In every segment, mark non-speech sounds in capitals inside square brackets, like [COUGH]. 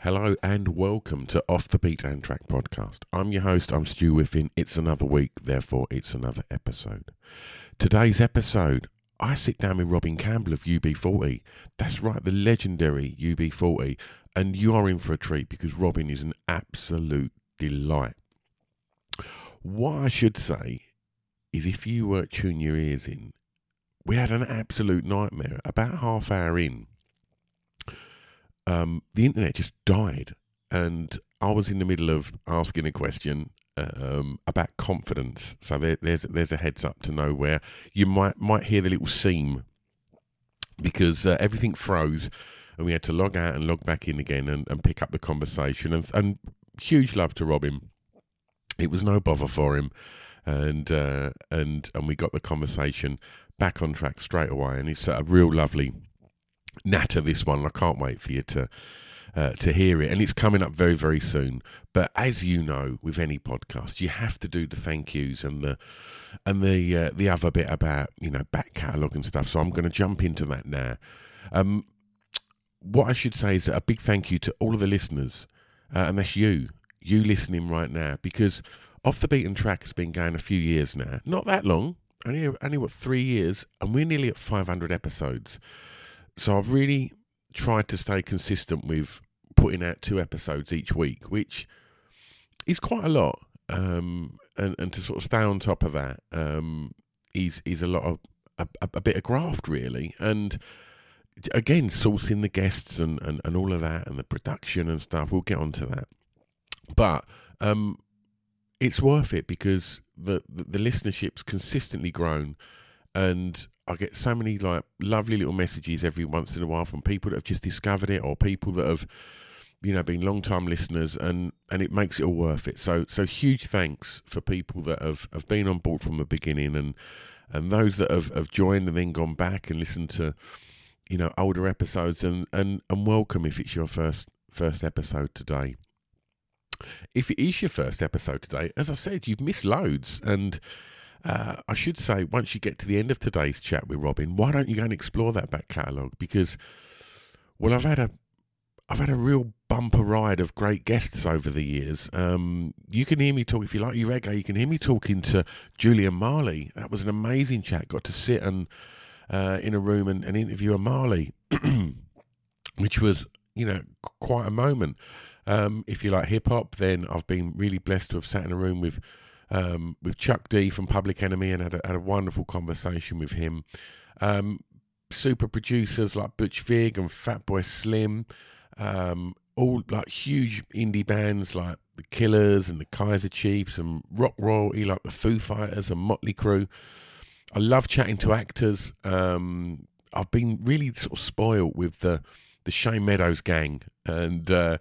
Hello and welcome to Off the Beat and Track podcast. I'm your host, I'm Stu Whiffen. It's another week, therefore it's another episode. Today's episode, I sit down with Robin Campbell of UB40. That's right, the legendary UB40. And you are in for a treat because Robin is an absolute delight. What I should say is if you uh, tune your ears in, we had an absolute nightmare. About half hour in, um, the internet just died, and I was in the middle of asking a question um, about confidence. So there, there's there's a heads up to know where you might might hear the little seam because uh, everything froze, and we had to log out and log back in again and, and pick up the conversation. And, and huge love to Robin. It was no bother for him, and uh, and and we got the conversation back on track straight away. And it's a real lovely natter this one. I can't wait for you to uh, to hear it, and it's coming up very very soon. But as you know, with any podcast, you have to do the thank yous and the and the uh, the other bit about you know back catalogue and stuff. So I'm going to jump into that now. Um, what I should say is a big thank you to all of the listeners, uh, and that's you, you listening right now, because off the beaten track has been going a few years now, not that long, only only what three years, and we're nearly at 500 episodes. So I've really tried to stay consistent with putting out two episodes each week, which is quite a lot. Um, and, and to sort of stay on top of that um, is is a lot of a, a, bit of graft really, and again sourcing the guests and, and, and all of that and the production and stuff. We'll get onto that, but um, it's worth it because the, the the listenership's consistently grown and I get so many like lovely little messages every once in a while from people that have just discovered it or people that have you know been long time listeners and and it makes it all worth it. So so huge thanks for people that have have been on board from the beginning and and those that have, have joined and then gone back and listened to you know older episodes and and and welcome if it's your first first episode today. If it is your first episode today as i said you've missed loads and uh, I should say, once you get to the end of today's chat with Robin, why don't you go and explore that back catalogue? Because, well, I've had a, I've had a real bumper ride of great guests over the years. Um, you can hear me talk if you like your reggae. You can hear me talking to Julian Marley. That was an amazing chat. Got to sit and uh, in a room and, and interview a Marley, [CLEARS THROAT] which was you know quite a moment. Um, if you like hip hop, then I've been really blessed to have sat in a room with um, with Chuck D from Public Enemy and had a, had a wonderful conversation with him. Um, super producers like Butch Vig and Fatboy Slim, um, all like huge indie bands like the Killers and the Kaiser Chiefs and rock royalty like the Foo Fighters and Motley Crue. I love chatting to actors. Um, I've been really sort of spoiled with the the Shane Meadows gang and. Uh,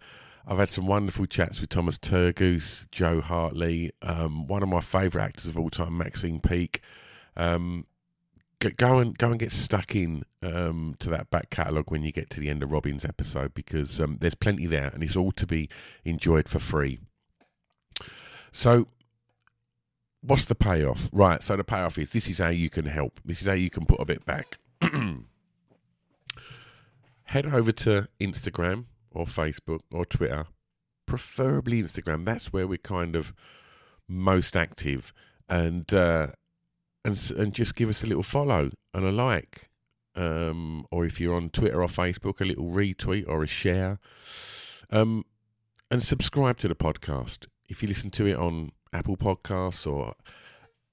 I've had some wonderful chats with Thomas Turgoose, Joe Hartley, um, one of my favourite actors of all time, Maxine Peake. Um, go and go and get stuck in um, to that back catalogue when you get to the end of Robin's episode because um, there's plenty there and it's all to be enjoyed for free. So, what's the payoff? Right. So the payoff is this is how you can help. This is how you can put a bit back. [CLEARS THROAT] Head over to Instagram or Facebook or Twitter, preferably Instagram. That's where we're kind of most active, and uh, and and just give us a little follow and a like, um, or if you're on Twitter or Facebook, a little retweet or a share, um, and subscribe to the podcast. If you listen to it on Apple Podcasts or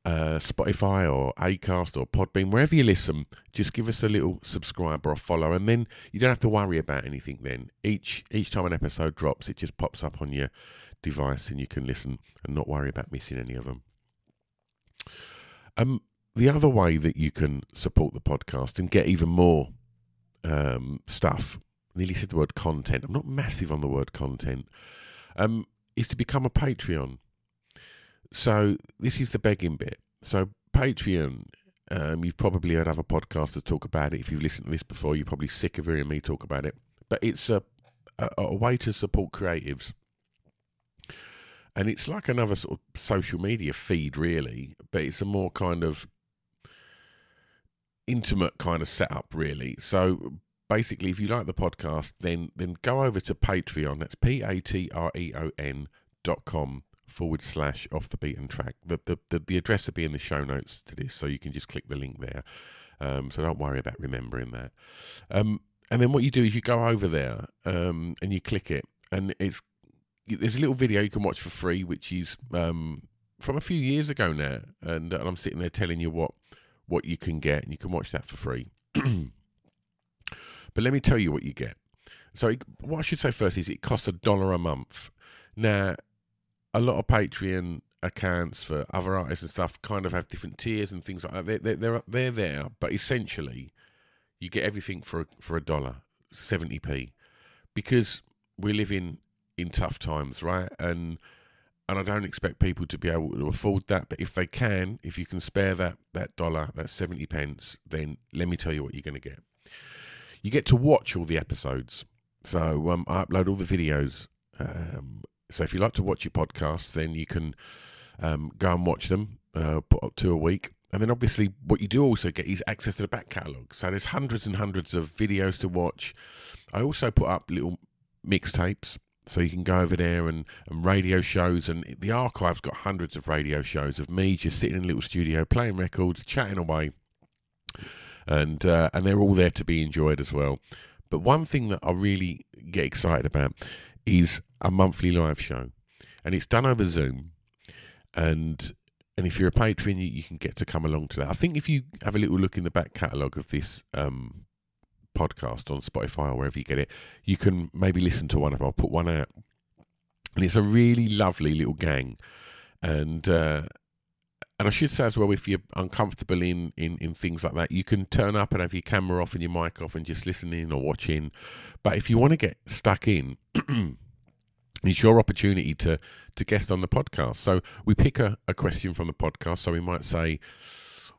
uh, Spotify or Acast or Podbean, wherever you listen, just give us a little subscribe or a follow, and then you don't have to worry about anything. Then each each time an episode drops, it just pops up on your device, and you can listen and not worry about missing any of them. Um, the other way that you can support the podcast and get even more um, stuff. Nearly said the word content. I'm not massive on the word content. Um, is to become a Patreon. So this is the begging bit. So Patreon. Um, you've probably heard other podcasters talk about it. If you've listened to this before, you're probably sick of hearing me talk about it. But it's a, a, a way to support creatives and it's like another sort of social media feed, really, but it's a more kind of intimate kind of setup, really. So basically, if you like the podcast, then then go over to Patreon. That's p a t r e o n dot com forward slash off the beaten track. The, the the the address will be in the show notes to this, so you can just click the link there. Um, so don't worry about remembering that. Um, and then what you do is you go over there um, and you click it, and it's there's a little video you can watch for free, which is um, from a few years ago now, and, and I'm sitting there telling you what what you can get, and you can watch that for free. [CLEARS THROAT] but let me tell you what you get. So it, what I should say first is it costs a dollar a month. Now, a lot of Patreon accounts for other artists and stuff kind of have different tiers and things like that. They're they're they're, they're there, but essentially, you get everything for for a dollar, seventy p, because we live in in tough times, right? And and I don't expect people to be able to afford that. But if they can, if you can spare that that dollar, that seventy pence, then let me tell you what you're going to get. You get to watch all the episodes. So um, I upload all the videos. Um, so if you like to watch your podcasts, then you can um, go and watch them. Uh, put up to a week. And then obviously, what you do also get is access to the back catalogue. So there's hundreds and hundreds of videos to watch. I also put up little mixtapes so you can go over there and, and radio shows and the archive's got hundreds of radio shows of me just sitting in a little studio playing records chatting away and uh, and they're all there to be enjoyed as well but one thing that i really get excited about is a monthly live show and it's done over zoom. And and if you're a patron you, you can get to come along to that. I think if you have a little look in the back catalogue of this um, podcast on Spotify or wherever you get it, you can maybe listen to one of. I'll put one out, and it's a really lovely little gang, and uh, and I should say as well, if you're uncomfortable in, in in things like that, you can turn up and have your camera off and your mic off and just listen in or watch in. But if you want to get stuck in. [CLEARS THROAT] it's your opportunity to to guest on the podcast. So we pick a, a question from the podcast. So we might say,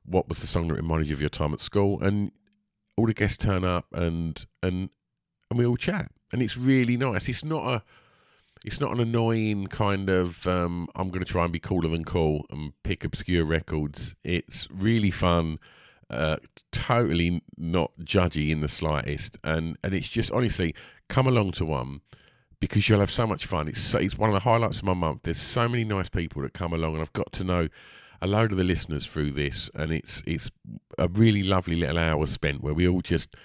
"What was the song that reminded you of your time at school?" And all the guests turn up and and and we all chat, and it's really nice. It's not a it's not an annoying kind of um, I'm going to try and be cooler than cool and pick obscure records. It's really fun, uh, totally not judgy in the slightest, and and it's just honestly come along to one because you'll have so much fun. It's it's one of the highlights of my month. There's so many nice people that come along, and I've got to know a load of the listeners through this, and it's it's a really lovely little hour spent where we all just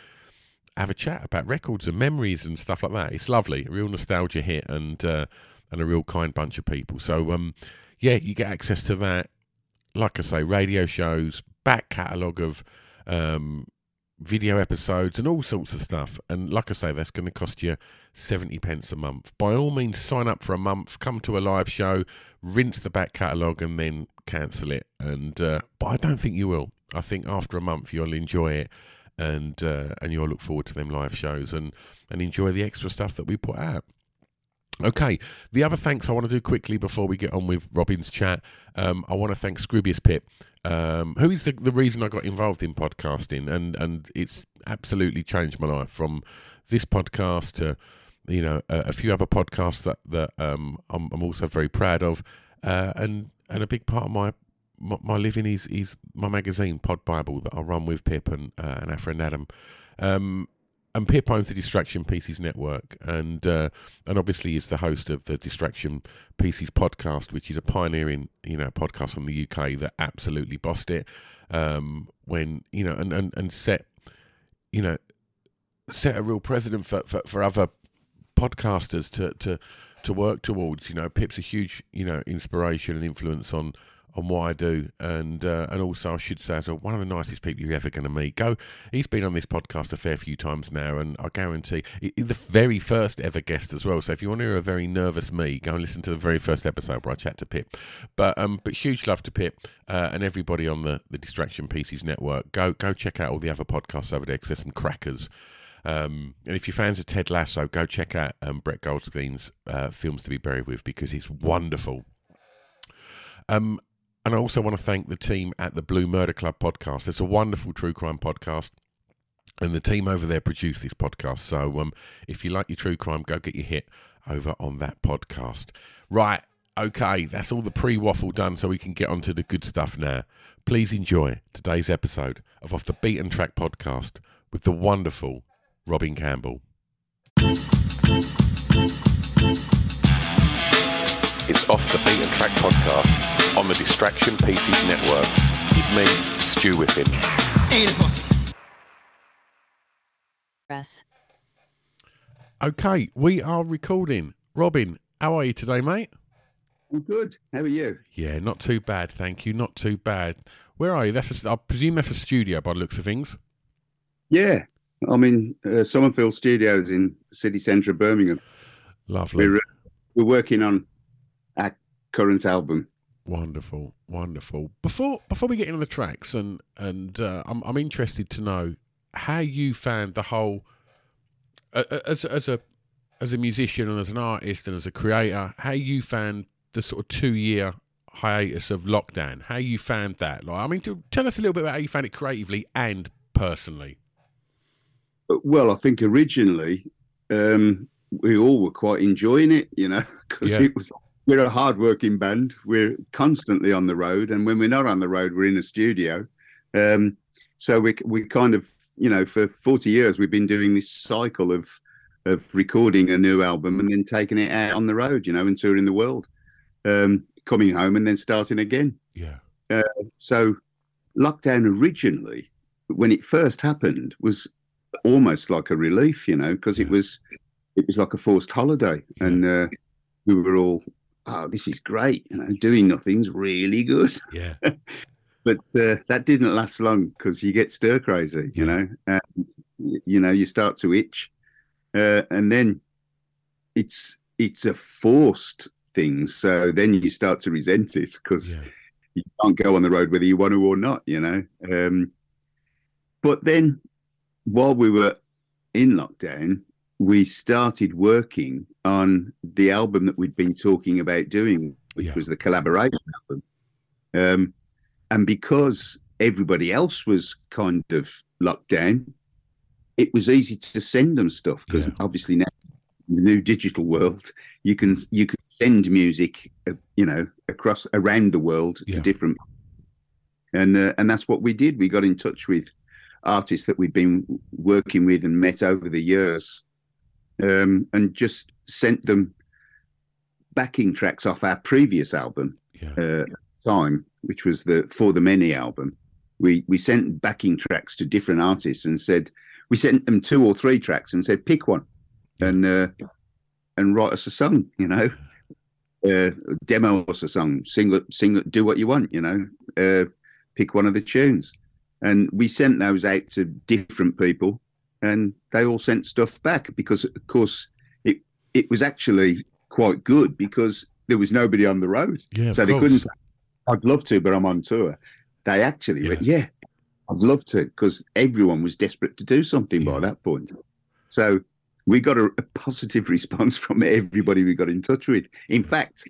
have a chat about records and memories and stuff like that. It's lovely, a real nostalgia hit, and uh, and a real kind bunch of people. So um, yeah, you get access to that. Like I say, radio shows, back catalogue of um, video episodes and all sorts of stuff. And like I say, that's going to cost you 70 pence a month. By all means, sign up for a month, come to a live show, rinse the back catalogue, and then cancel it. And uh, But I don't think you will. I think after a month, you'll enjoy it. And uh, and you'll look forward to them live shows and, and enjoy the extra stuff that we put out. Okay, the other thanks I want to do quickly before we get on with Robin's chat. Um, I want to thank Scroobius Pip, um, who is the, the, reason I got involved in podcasting, and and it's absolutely changed my life from this podcast to you know a, a few other podcasts that that um, I'm, I'm, also very proud of, uh, and and a big part of my my, my living is is my magazine Pod Bible that I run with Pip and uh, and our friend Adam. Um, and Pip owns the Distraction Pieces Network, and uh, and obviously is the host of the Distraction Pieces podcast, which is a pioneering you know podcast from the UK that absolutely bossed it um, when you know and, and, and set you know set a real precedent for, for, for other podcasters to, to to work towards. You know, Pip's a huge you know inspiration and influence on on what I do, and uh, and also I should say as well, one of the nicest people you're ever going to meet. Go, he's been on this podcast a fair few times now, and I guarantee he, the very first ever guest as well. So if you want to hear a very nervous me, go and listen to the very first episode where I chat to Pip. But um, but huge love to Pip uh, and everybody on the the Distraction Pieces network. Go go check out all the other podcasts over there because there's some crackers. Um, and if you're fans of Ted Lasso, go check out um, Brett Goldstein's uh, Films to Be Buried With because it's wonderful. Um, and I also want to thank the team at the Blue Murder Club podcast. It's a wonderful true crime podcast. And the team over there produced this podcast. So um, if you like your true crime, go get your hit over on that podcast. Right. Okay. That's all the pre waffle done. So we can get on to the good stuff now. Please enjoy today's episode of Off the Beaten Track podcast with the wonderful Robin Campbell. It's Off the Beaten Track podcast on the Distraction Pieces Network with me, Stu Whiffen. Press. Okay, we are recording. Robin, how are you today, mate? I'm good. How are you? Yeah, not too bad, thank you. Not too bad. Where are you? That's a, I presume that's a studio by the looks of things. Yeah, I'm in uh, Summerfield Studios in city centre of Birmingham. Lovely. We're uh, we're working on our current album. Wonderful, wonderful. Before before we get into the tracks, and and uh, I'm I'm interested to know how you found the whole uh, as as a as a musician and as an artist and as a creator, how you found the sort of two year hiatus of lockdown. How you found that? Like, I mean, to, tell us a little bit about how you found it creatively and personally. Well, I think originally um, we all were quite enjoying it, you know, [LAUGHS] because Yeah. it was we're a hard-working band. We're constantly on the road, and when we're not on the road, we're in a studio. Um, so we we kind of you know for 40 years we've been doing this cycle of of recording a new album and then taking it out on the road, you know, and touring the world, um, coming home and then starting again. Yeah, So lockdown originally, when it first happened, was almost like a relief, you know, because it was it was like a forced holiday, Yeah. and uh, we were all, oh, this is great, you know, doing nothing's really good. [LAUGHS] yeah, But uh, that didn't last long because you get stir crazy, you Yeah. know, and you know you start to itch, uh, and then it's it's a forced thing. So then you start to resent it because yeah, you can't go on the road whether you want to or not, you know. Um, but then, while we were in lockdown, we started working on the album that we'd been talking about doing, which Yeah. was the collaboration album. Um, and because everybody else was kind of locked down, it was easy to send them stuff because Yeah. obviously now in the new digital world, you can you can send music, uh, you know, across around the world Yeah. to different, and uh, and that's what we did. We got in touch with artists that we'd been working with and met over the years, um, and just sent them backing tracks off our previous album, yeah, uh, time, which was the For the Many album. We we sent backing tracks to different artists and said we sent them two or three tracks and said pick one, and uh, and write us a song, you know, uh, demo us a song, sing sing do what you want, you know, uh, pick one of the tunes, and we sent those out to different people, and they all sent stuff back because of course it it was actually quite good because there was nobody on the road. yeah. So they course. couldn't say, I'd love to, but I'm on tour. They actually went, yeah, I'd love to, because everyone was desperate to do something Yeah. by that point. So we got a, a positive [LAUGHS] response from everybody we got in touch with. In fact,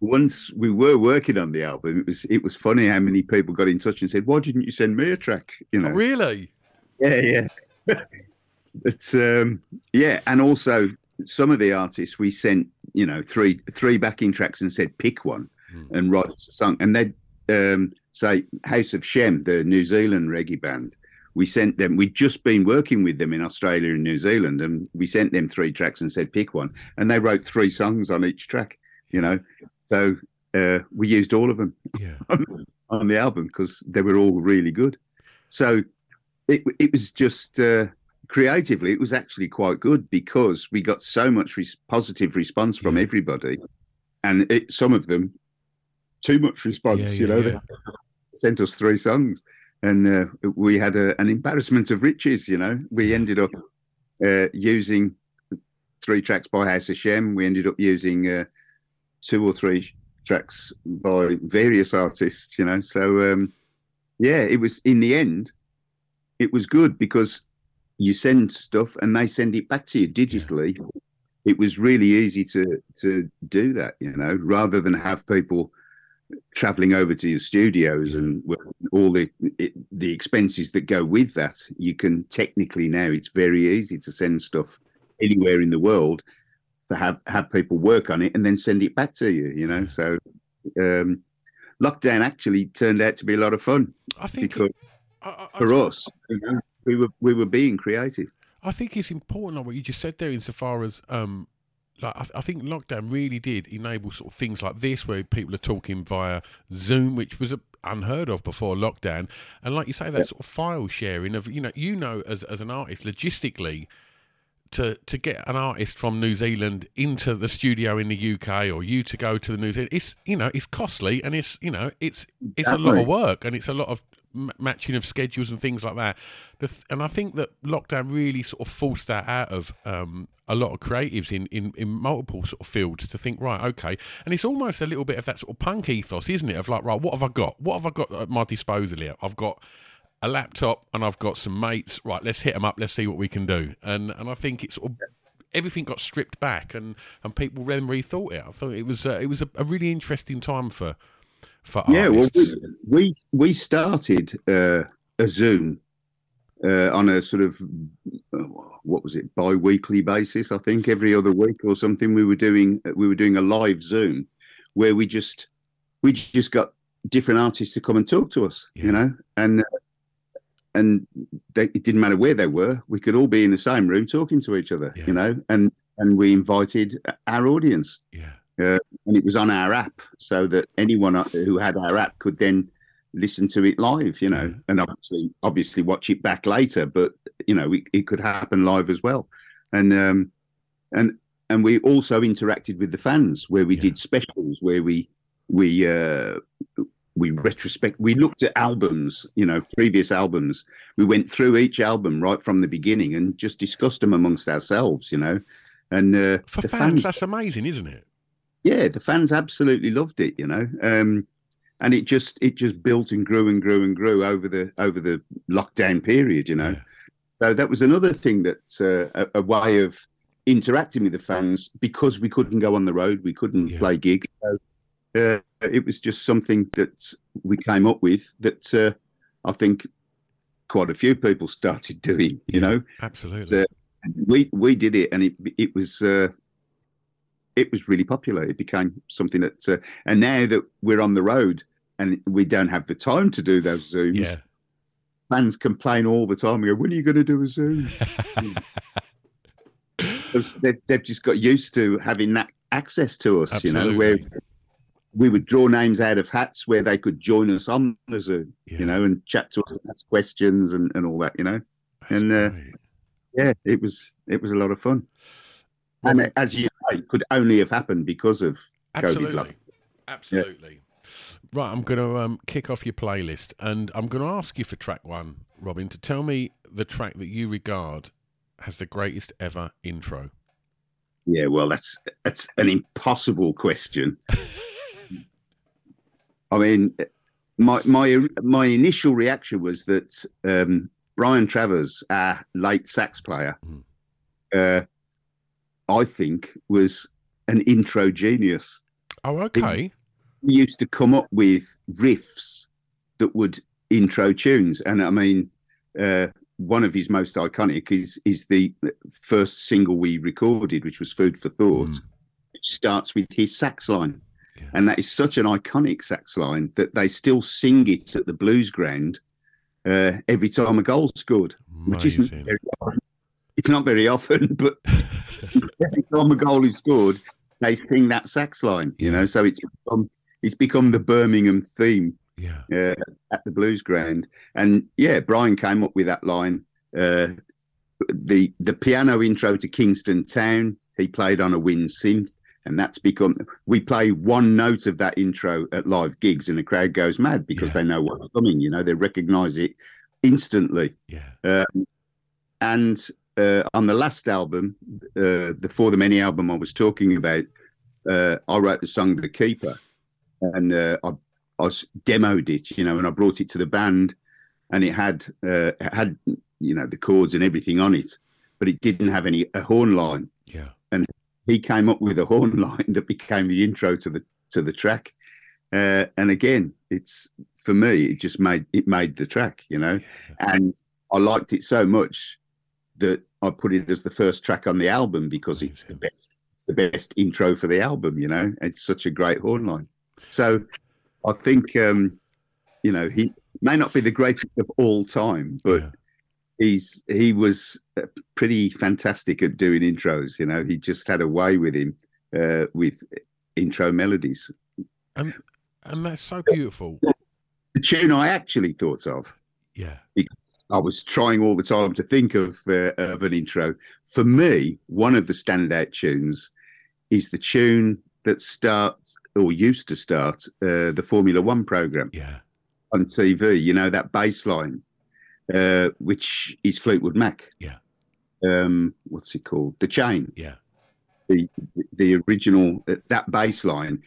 once we were working on the album, it was it was funny how many people got in touch and said, "Why didn't you send me a track?" You oh, know, Oh, really? yeah, yeah. [LAUGHS] but um, yeah, and also some of the artists we sent, you know, three three backing tracks and said pick one Hmm. and write a song. And they'd um, say House of Shem, the New Zealand reggae band. We sent them. We'd just been working with them in Australia and New Zealand, and we sent them three tracks and said pick one, and they wrote three songs on each track. You know, so uh, we used all of them Yeah, [LAUGHS] on the album because they were all really good. So it it was just uh, creatively, it was actually quite good because we got so much res- positive response from Yeah. everybody, and it, some of them too much response. Yeah, you know, they sent us three songs, and uh, we had a, an embarrassment of riches. You know, we ended up uh, using three tracks by House of Shem. We ended up using uh, two or three tracks by various artists. You know, so um, yeah, it was in the end, it was good because you send stuff and they send it back to you digitally. It was really easy to to do that, you know, rather than have people traveling over to your studios and all the it, the expenses that go with that. You can technically now it's very easy to send stuff anywhere in the world to have have people work on it and then send it back to you. You know, so um, lockdown actually turned out to be a lot of fun. I think because I, I, for I, us, you know, we were we were being creative. I think it's important, like what you just said there, insofar as um, like I, I think lockdown really did enable sort of things like this, where people are talking via Zoom, which was a, unheard of before lockdown, and like you say, that sort of file sharing of you know, you know, as as an artist, logistically. To, to get an artist from New Zealand into the studio in the UK or you to go to the New Zealand, it's you know it's costly and it's you know it's it's a lot of work and it's a lot of m- matching of schedules and things like that. Th- and I think that lockdown really sort of forced that out of um, a lot of creatives in, in, in multiple sort of fields to think, right, okay. And it's almost a little bit of that sort of punk ethos, isn't it? Of like, right, what have I got? What have I got at my disposal here? I've got a laptop and I've got some mates. Right, let's hit them up. Let's see what we can do. And and I think it's sort of everything got stripped back and, and people then rethought it. I thought it was uh, it was a, a really interesting time for for Yeah, well, artists. we, we started uh, a Zoom uh, on a sort of uh, what was it bi-weekly basis i think every other week or something we were doing we were doing a live zoom where we just we just got different artists to come and talk to us Yeah. you know and uh, and they, it didn't matter where they were we could all be in the same room talking to each other Yeah. you know and and we invited our audience yeah, and it was on our app so that anyone who had our app could then listen to it live you know and obviously obviously watch it back later but you know it, it could happen live as well and um and and we also interacted with the fans where we Yeah. did specials where we we uh we retrospect we looked at albums you know previous albums we went through each album right from the beginning and just discussed them amongst ourselves you know and uh for the fans, that's amazing, isn't it? Yeah the fans absolutely loved it you know um and it just it just built and grew and grew and grew over the over the lockdown period you know Yeah. so that was another thing that uh, a, a way of interacting with the fans because we couldn't go on the road we couldn't Yeah. play gigs so uh, it was just something that we came up with that uh, i think quite a few people started doing you Yeah. know Absolutely. so we we did it, and it it was uh, it was really popular. It became something that, uh, and now that we're on the road and we don't have the time to do those zooms, yeah. fans complain all the time. We go, when are you going to do a zoom? [LAUGHS] Because they've, they've just got used to having that access to us, you know, where we would draw names out of hats where they could join us on the Zoom, yeah. you know, and chat to us, ask questions and, and all that, you know. That's and, uh, yeah, it was it was a lot of fun. And Robin- as you say, could only have happened because of COVID. Absolutely. lock- Absolutely. Right, I'm going to um, kick off your playlist and I'm going to ask you for track one, Robin, to tell me the track that you regard has the greatest ever intro. Yeah, well, that's that's an impossible question. [LAUGHS] I mean, my my my initial reaction was that um, Brian Travers, our late sax player, Mm. uh, I think was an intro genius. Oh, okay. he used to come up with riffs that would intro tunes, and I mean, uh, one of his most iconic is is the first single we recorded, which was "Food for Thought," Mm. which starts with his sax line, Yeah. and that is such an iconic sax line that they still sing it at the Blues Ground uh, every time a goal scored, which isn't very often. It's not very often, but [LAUGHS] every time a goal is scored, they sing that sax line. You know, so it's become it's become the Birmingham theme yeah. uh, at the Blues Ground. And yeah, Brian came up with that line. Uh, the the piano intro to Kingston Town, he played on a wind synth, and that's become. We play one note of that intro at live gigs, and the crowd goes mad because Yeah. they know what's coming. You know, they recognise it instantly. Yeah. And uh, on the last album, uh, the For the Many album I was talking about, uh, I wrote the song "The Keeper," and uh, I, I demoed it, you know, and I brought it to the band, and it had uh, it had you know the chords and everything on it, but it didn't have any a horn line. Yeah. And he came up with a horn [LAUGHS] line that became the intro to the to the track. Uh, and again, it's for me, it just made it made the track, you know. And I liked it so much that I put it as the first track on the album because it's the best. It's the best intro for the album, you know. It's such a great horn line. So I think um, you know he may not be the greatest of all time, but Yeah. he's he was uh, pretty fantastic at doing intros. You know, he just had a way with him uh, with intro melodies. And and that's so beautiful. The tune I actually thought of, Yeah. I was trying all the time to think of uh, of an intro. For me, one of the standout tunes is the tune that starts or used to start uh, the Formula One program Yeah. on TV. You know that bass line, uh, which is Fleetwood Mac. Yeah. Um, what's it called? The Chain. Yeah. The the original uh, that bass line.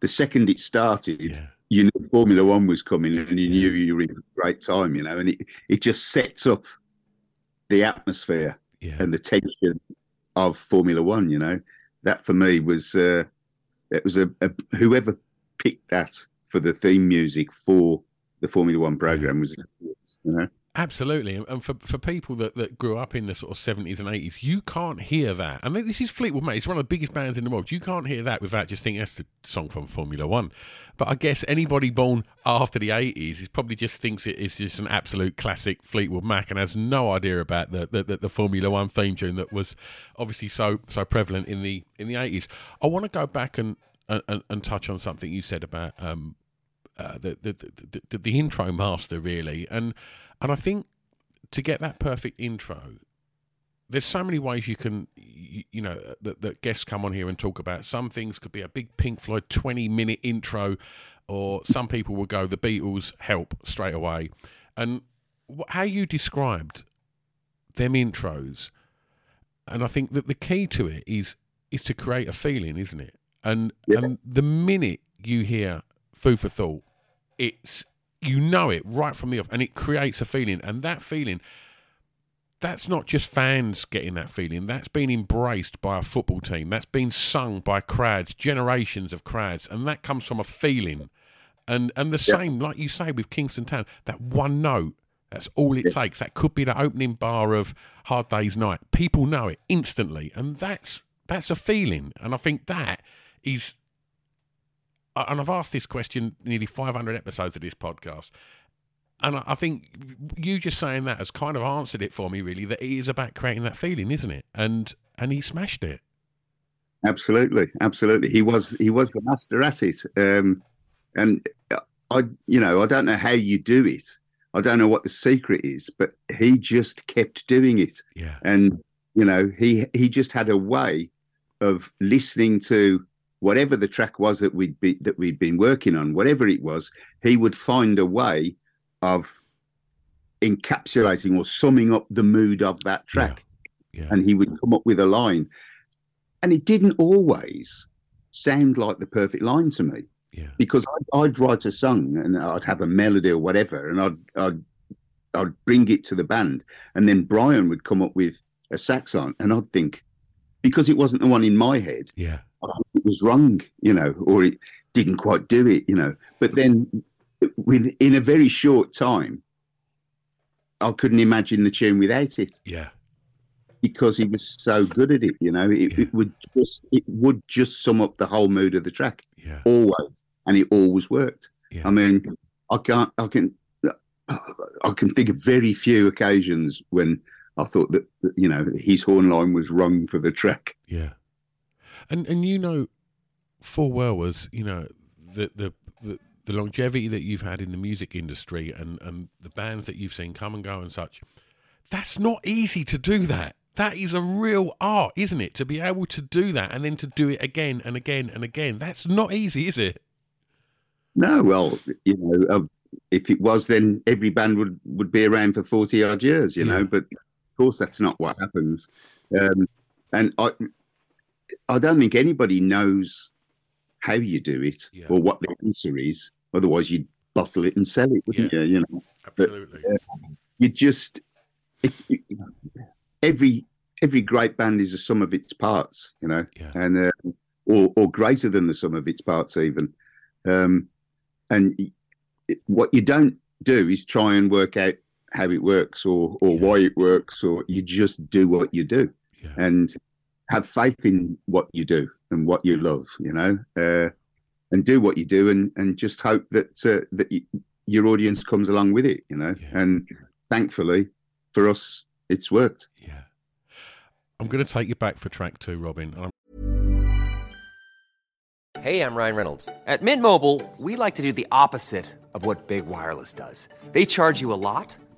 The second it started, Yeah. You knew Formula One was coming, and you knew you were in a great time. You know, and it it just sets up the atmosphere Yeah. and the tension of Formula One. You know, that for me was uh, it was a, a whoever picked that for the theme music for the Formula One program was you know Absolutely, and- for for people that, that grew up in the sort of seventies and eighties, you can't hear that. And this is Fleetwood Mac; it's one of the biggest bands in the world. You can't hear that without just thinking that's the song from Formula One. But I guess anybody born after the eighties is probably just thinks it is just an absolute classic Fleetwood Mac and has no idea about the the, the, the Formula One theme tune that was obviously so so prevalent in the in the eighties. I want to go back and, and and touch on something you said about um, uh, the, the, the, the the intro master really and and I think to get that perfect intro there's so many ways you can you, you know that, that guests come on here and talk about. Some things could be a big Pink Floyd 20 minute intro or some people will go the Beatles help straight away. And wh- how you described them intros and I think that the key to it is is to create a feeling isn't it? And Yeah. and the minute you hear food for thought it's you know it right from the off and it creates a feeling and that feeling that's not just fans getting that feeling that's been embraced by a football team that's been sung by crowds generations of crowds and that comes from a feeling. And and the Yeah. same like you say with kingston town that one note that's all it takes. That could be the opening bar of hard days night. People know it instantly and that's that's a feeling and i think that is and I've asked this question nearly 500 episodes of this podcast, and I think you just saying that has kind of answered it for me. Really, that it is about creating that feeling, isn't it? And and he smashed it. absolutely absolutely he was he was the master at it um, and I you know I don't know how you do it I don't know what the secret is but he just kept doing it Yeah, and you know he he just had a way of listening to whatever the track was that we'd be that we'd been working on whatever it was he would find a way of encapsulating or summing up the mood of that track. Yeah, and he would come up with a line. And it didn't always sound like the perfect line to me. Yeah, because I'd, I'd write a song and I'd have a melody or whatever, and I'd, I'd I'd bring it to the band, and then Brian would come up with a sax on, and I'd think because it wasn't the one in my head, yeah, it was wrong, you know, or it didn't quite do it, you know. But then, within a very short time, I couldn't imagine the tune without it yeah, because he was so good at it. You know, it, Yeah. it would just it would just sum up the whole mood of the track yeah, always, and it always worked. yeah. I mean, I can't, I can, I can think of very few occasions when I thought that, that you know his horn line was wrong for the track. Yeah, and and you know, full well was you know the the. the the longevity that you've had in the music industry and, and the bands that you've seen come and go and such, that's not easy to do that. That is a real art, isn't it? To be able to do that and then to do it again and again and again. That's not easy, is it? No, well, you know, uh, if it was, then every band would would be around for forty odd years, you Yeah. know. But of course, that's not what happens. Um, and I, I don't think anybody knows how you do it Yeah. or what the answer is. Otherwise, you'd bottle it and sell it, wouldn't Yeah. you? You know. Absolutely. you just it, it, every every great band is a sum of its parts, you know, Yeah. and uh, or or greater than the sum of its parts even. Um, and it, what you don't do is try and work out how it works or or Yeah. why it works, or you just do what you do and have faith in what you do and what you love, you know, uh, and do what you do, and and just hope that uh, that you, your audience comes along with it, you know. Yeah. And thankfully, for us, it's worked. Yeah. I'm going to take you back for track two, Robin. I'm Hey, I'm Ryan Reynolds. At Mint Mobile, we like to do the opposite of what Big Wireless does. They charge you a lot,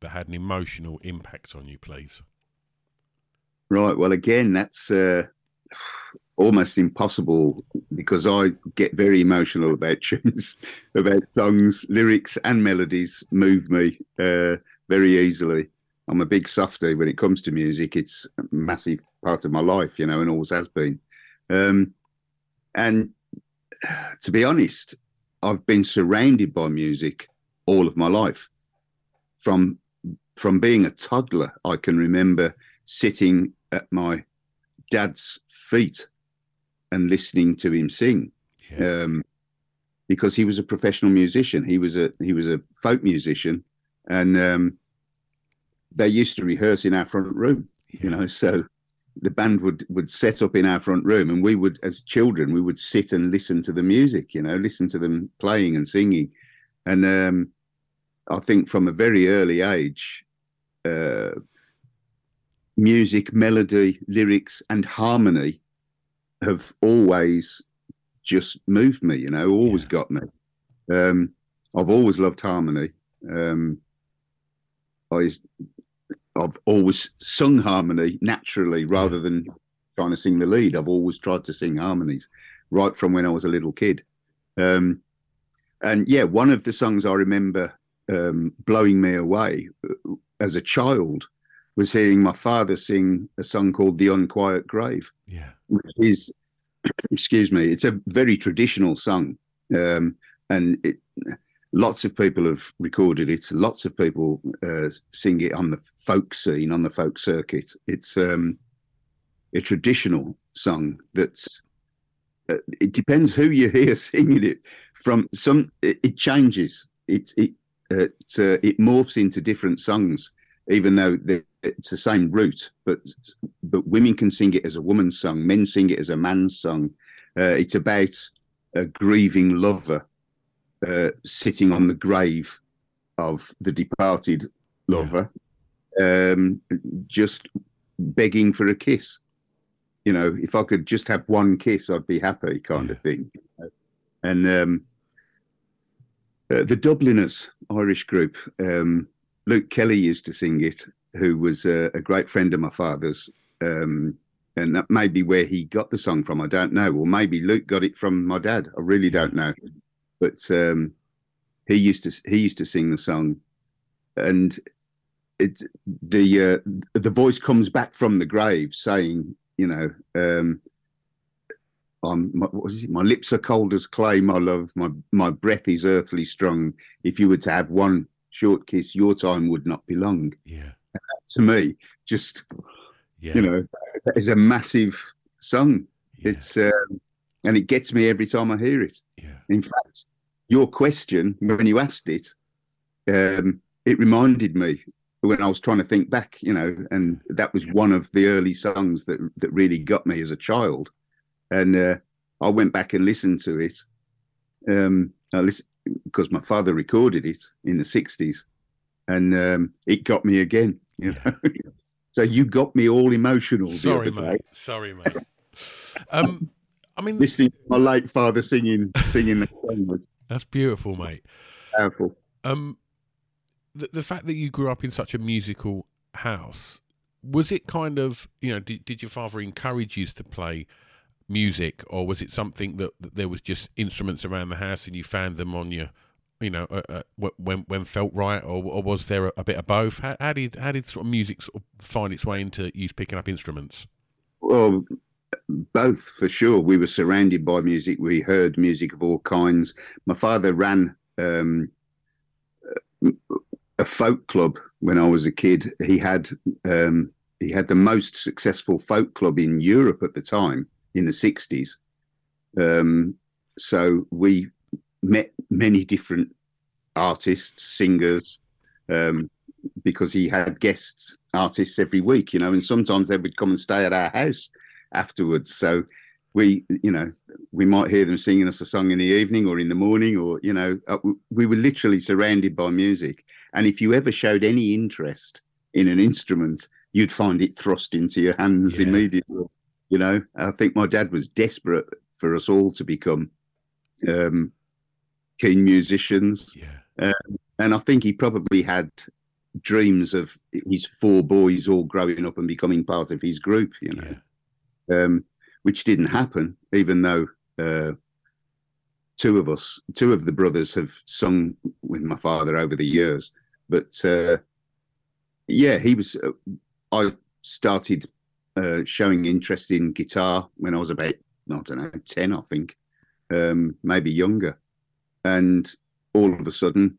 that had an emotional impact on you, please. Right. Well, again, that's uh, almost impossible because I get very emotional about tunes, [LAUGHS] about songs, lyrics, and melodies move me uh, very easily. I'm a big softy when it comes to music. It's a massive part of my life, you know, and always has been. Um, and [SIGHS] to be honest, I've been surrounded by music all of my life. From from being a toddler, I can remember sitting at my dad's feet and listening to him sing Yeah. um, because he was a professional musician. He was a he was a folk musician, and um, they used to rehearse in our front room. You know, so the band would would set up in our front room, and we would, as children, we would sit and listen to the music. You know, listen to them playing and singing, and um, I think from a very early age. Uh, music, melody, lyrics, and harmony have always just moved me. You know, always Yeah. got me. Um, I've always loved harmony. Um, I, I've always sung harmony naturally rather than trying to sing the lead. I've always tried to sing harmonies right from when I was a little kid. Um, and yeah, one of the songs I remember um, blowing me away as a child was hearing my father sing a song called "The Unquiet Grave." Yeah. which is [CLEARS THROAT] excuse me it's a very traditional song um, and it, lots of people have recorded it lots of people uh, sing it on the folk scene on the folk circuit it's um, a traditional song that's uh, it depends who you hear [LAUGHS] singing it from some it, it changes it it it, uh, it morphs into different songs even though the, it's the same root but but women can sing it as a woman's song, men sing it as a man's song. Uh, it's about a grieving lover uh, sitting on the grave of the departed lover, um, just begging for a kiss. You know, if I could just have one kiss, I'd be happy, kind of thing. And um, uh, the Dubliners, Irish group, um, Luke Kelly used to sing it, who was a, a great friend of my father's. Um, and that may be where he got the song from. I don't know. Or maybe Luke got it from my dad. I really don't know. But um, he used to he used to sing the song, and it the uh, the voice comes back from the grave saying, you know, um, I'm, my, what is it? My lips are cold as clay, my love. My my breath is earthly strong. If you were to have one short kiss, your time would not be long. Yeah. To me, just Yeah. you know, that is a massive song. yeah. It's um, and it gets me every time I hear it. yeah. In fact, your question when you asked it, um, it reminded me when I was trying to think back, you know, and that was one of the early songs that that really got me as a child. And uh, I went back and listened to it. Um, I listened because my father recorded it in the '60s, and um, it got me again. You know? [LAUGHS] so you got me all emotional Sorry, mate. Sorry, mate. Um, I mean, listening to my late father singing singing the song was that's beautiful, mate. powerful. Um, the, the fact that you grew up in such a musical house was it kind of you know did, did your father encourage you to play music or was it something that, that there was just instruments around the house and you found them on your you know uh, uh, when when felt right or, or was there a, a, bit of both? How, how, did how did sort of music sort of find its way into you picking up instruments? Well both for sure. We were surrounded by music. We heard music of all kinds. My father ran um, a folk club when I was a kid. He had um, he had the most successful folk club in Europe at the time in the sixties. Um, so we met many different artists, singers, um, because he had guest artists every week, you know, and sometimes they would come and stay at our house afterwards. So we, you know, we might hear them singing us a song in the evening or in the morning, or you know, uh, we were literally surrounded by music. And if you ever showed any interest in an instrument, you'd find it thrust into your hands yeah. immediately. You know, I think my dad was desperate for us all to become um, keen musicians. Yeah. Um, and I think he probably had dreams of his four boys all growing up and becoming part of his group, you know, yeah. um, which didn't happen, even though uh, two of us, two of the brothers have sung with my father over the years. But uh, yeah, he was. Uh, I started uh, showing interest in guitar when I was about I don't know ten, I think, um, maybe younger, and all of a sudden,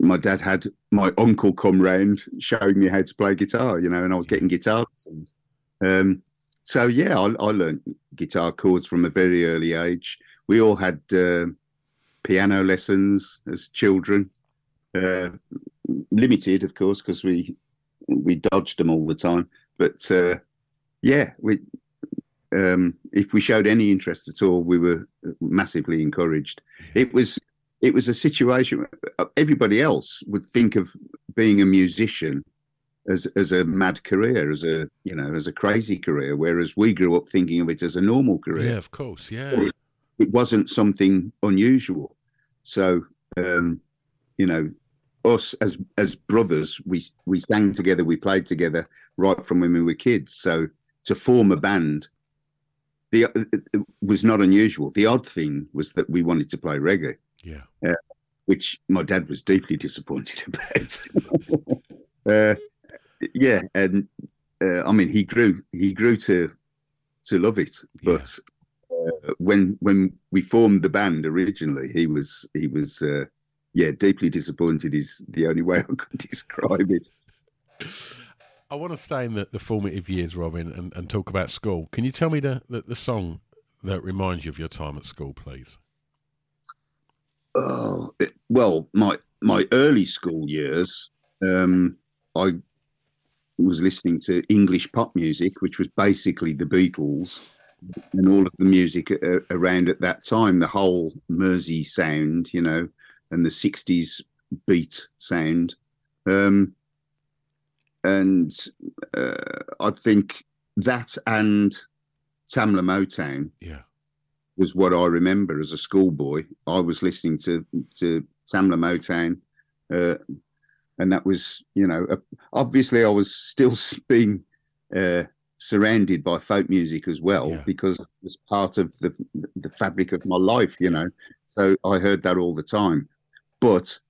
my dad had my uncle come round showing me how to play guitar. You know, and I was getting guitar lessons. Um, so yeah, I, I learned guitar chords from a very early age. We all had uh, piano lessons as children. Uh, limited, of course, because we we dodged them all the time. But uh, yeah, we um, if we showed any interest at all, we were massively encouraged. It was it was a situation. Everybody else would think of being a musician as as a mad career, as a you know as a crazy career, whereas we grew up thinking of it as a normal career. Yeah, of course. Yeah, it wasn't something unusual. So um, you know, us as as brothers, we we sang together, we played together right from when we were kids. So to form a band, the it was not unusual. The odd thing was that we wanted to play reggae. Yeah, uh, which my dad was deeply disappointed [LAUGHS] about. uh, yeah, and uh, I mean, he grew he grew to to love it, but. Yeah. Uh, when when we formed the band originally, he was he was uh, yeah, deeply disappointed is the only way [LAUGHS] I could describe it. I want to stay in the, the formative years, Robin, and, and talk about school. Can you tell me the, the, the song that reminds you of your time at school, please? Oh, it, well, my my early school years, um, I was listening to English pop music, which was basically the Beatles and all of the music around at that time, the whole Mersey sound, you know, and the 60s beat sound. Um, and uh, I think that and Tamla Motown yeah. was what I remember as a schoolboy. I was listening to, to Tamla Motown. Uh, and that was, you know, obviously I was still [LAUGHS] being uh, surrounded by folk music as well yeah. because it was part of the the fabric of my life, you know. So I heard that all the time. But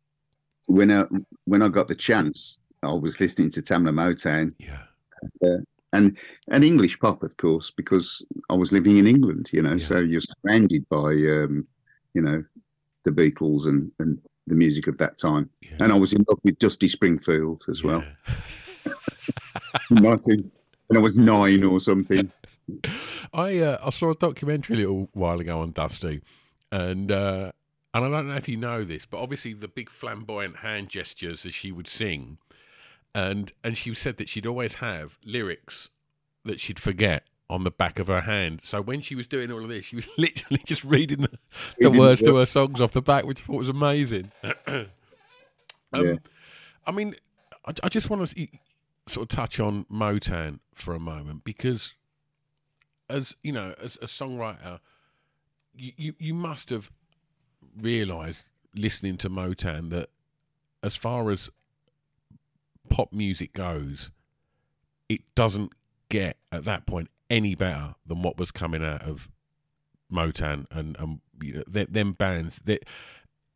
when I when I got the chance, I was listening to Tamla Motown. Yeah. Uh, and and English pop, of course, because I was living in England, you know. Yeah. So you're surrounded by, um, you know, the Beatles and and the music of that time. Yeah. And I was in love with Dusty Springfield as well. Yeah. [LAUGHS] [LAUGHS] Nineteen, when I was nine or something. I uh, I saw a documentary a little while ago on Dusty, and uh, and I don't know if you know this, but obviously the big flamboyant hand gestures as she would sing, and and she said that she'd always have lyrics that she'd forget on the back of her hand. So when she was doing all of this, she was [LAUGHS] literally just reading the, the words to her songs off the back, which I thought was amazing. [CLEARS THROAT] um, yeah. I mean, I, I just want to sort of touch on Motown for a moment because, as you know, as a songwriter, you, you, you must have realised listening to Motown that as far as pop music goes, it doesn't get at that point any better than what was coming out of Motown and and you know them, them bands that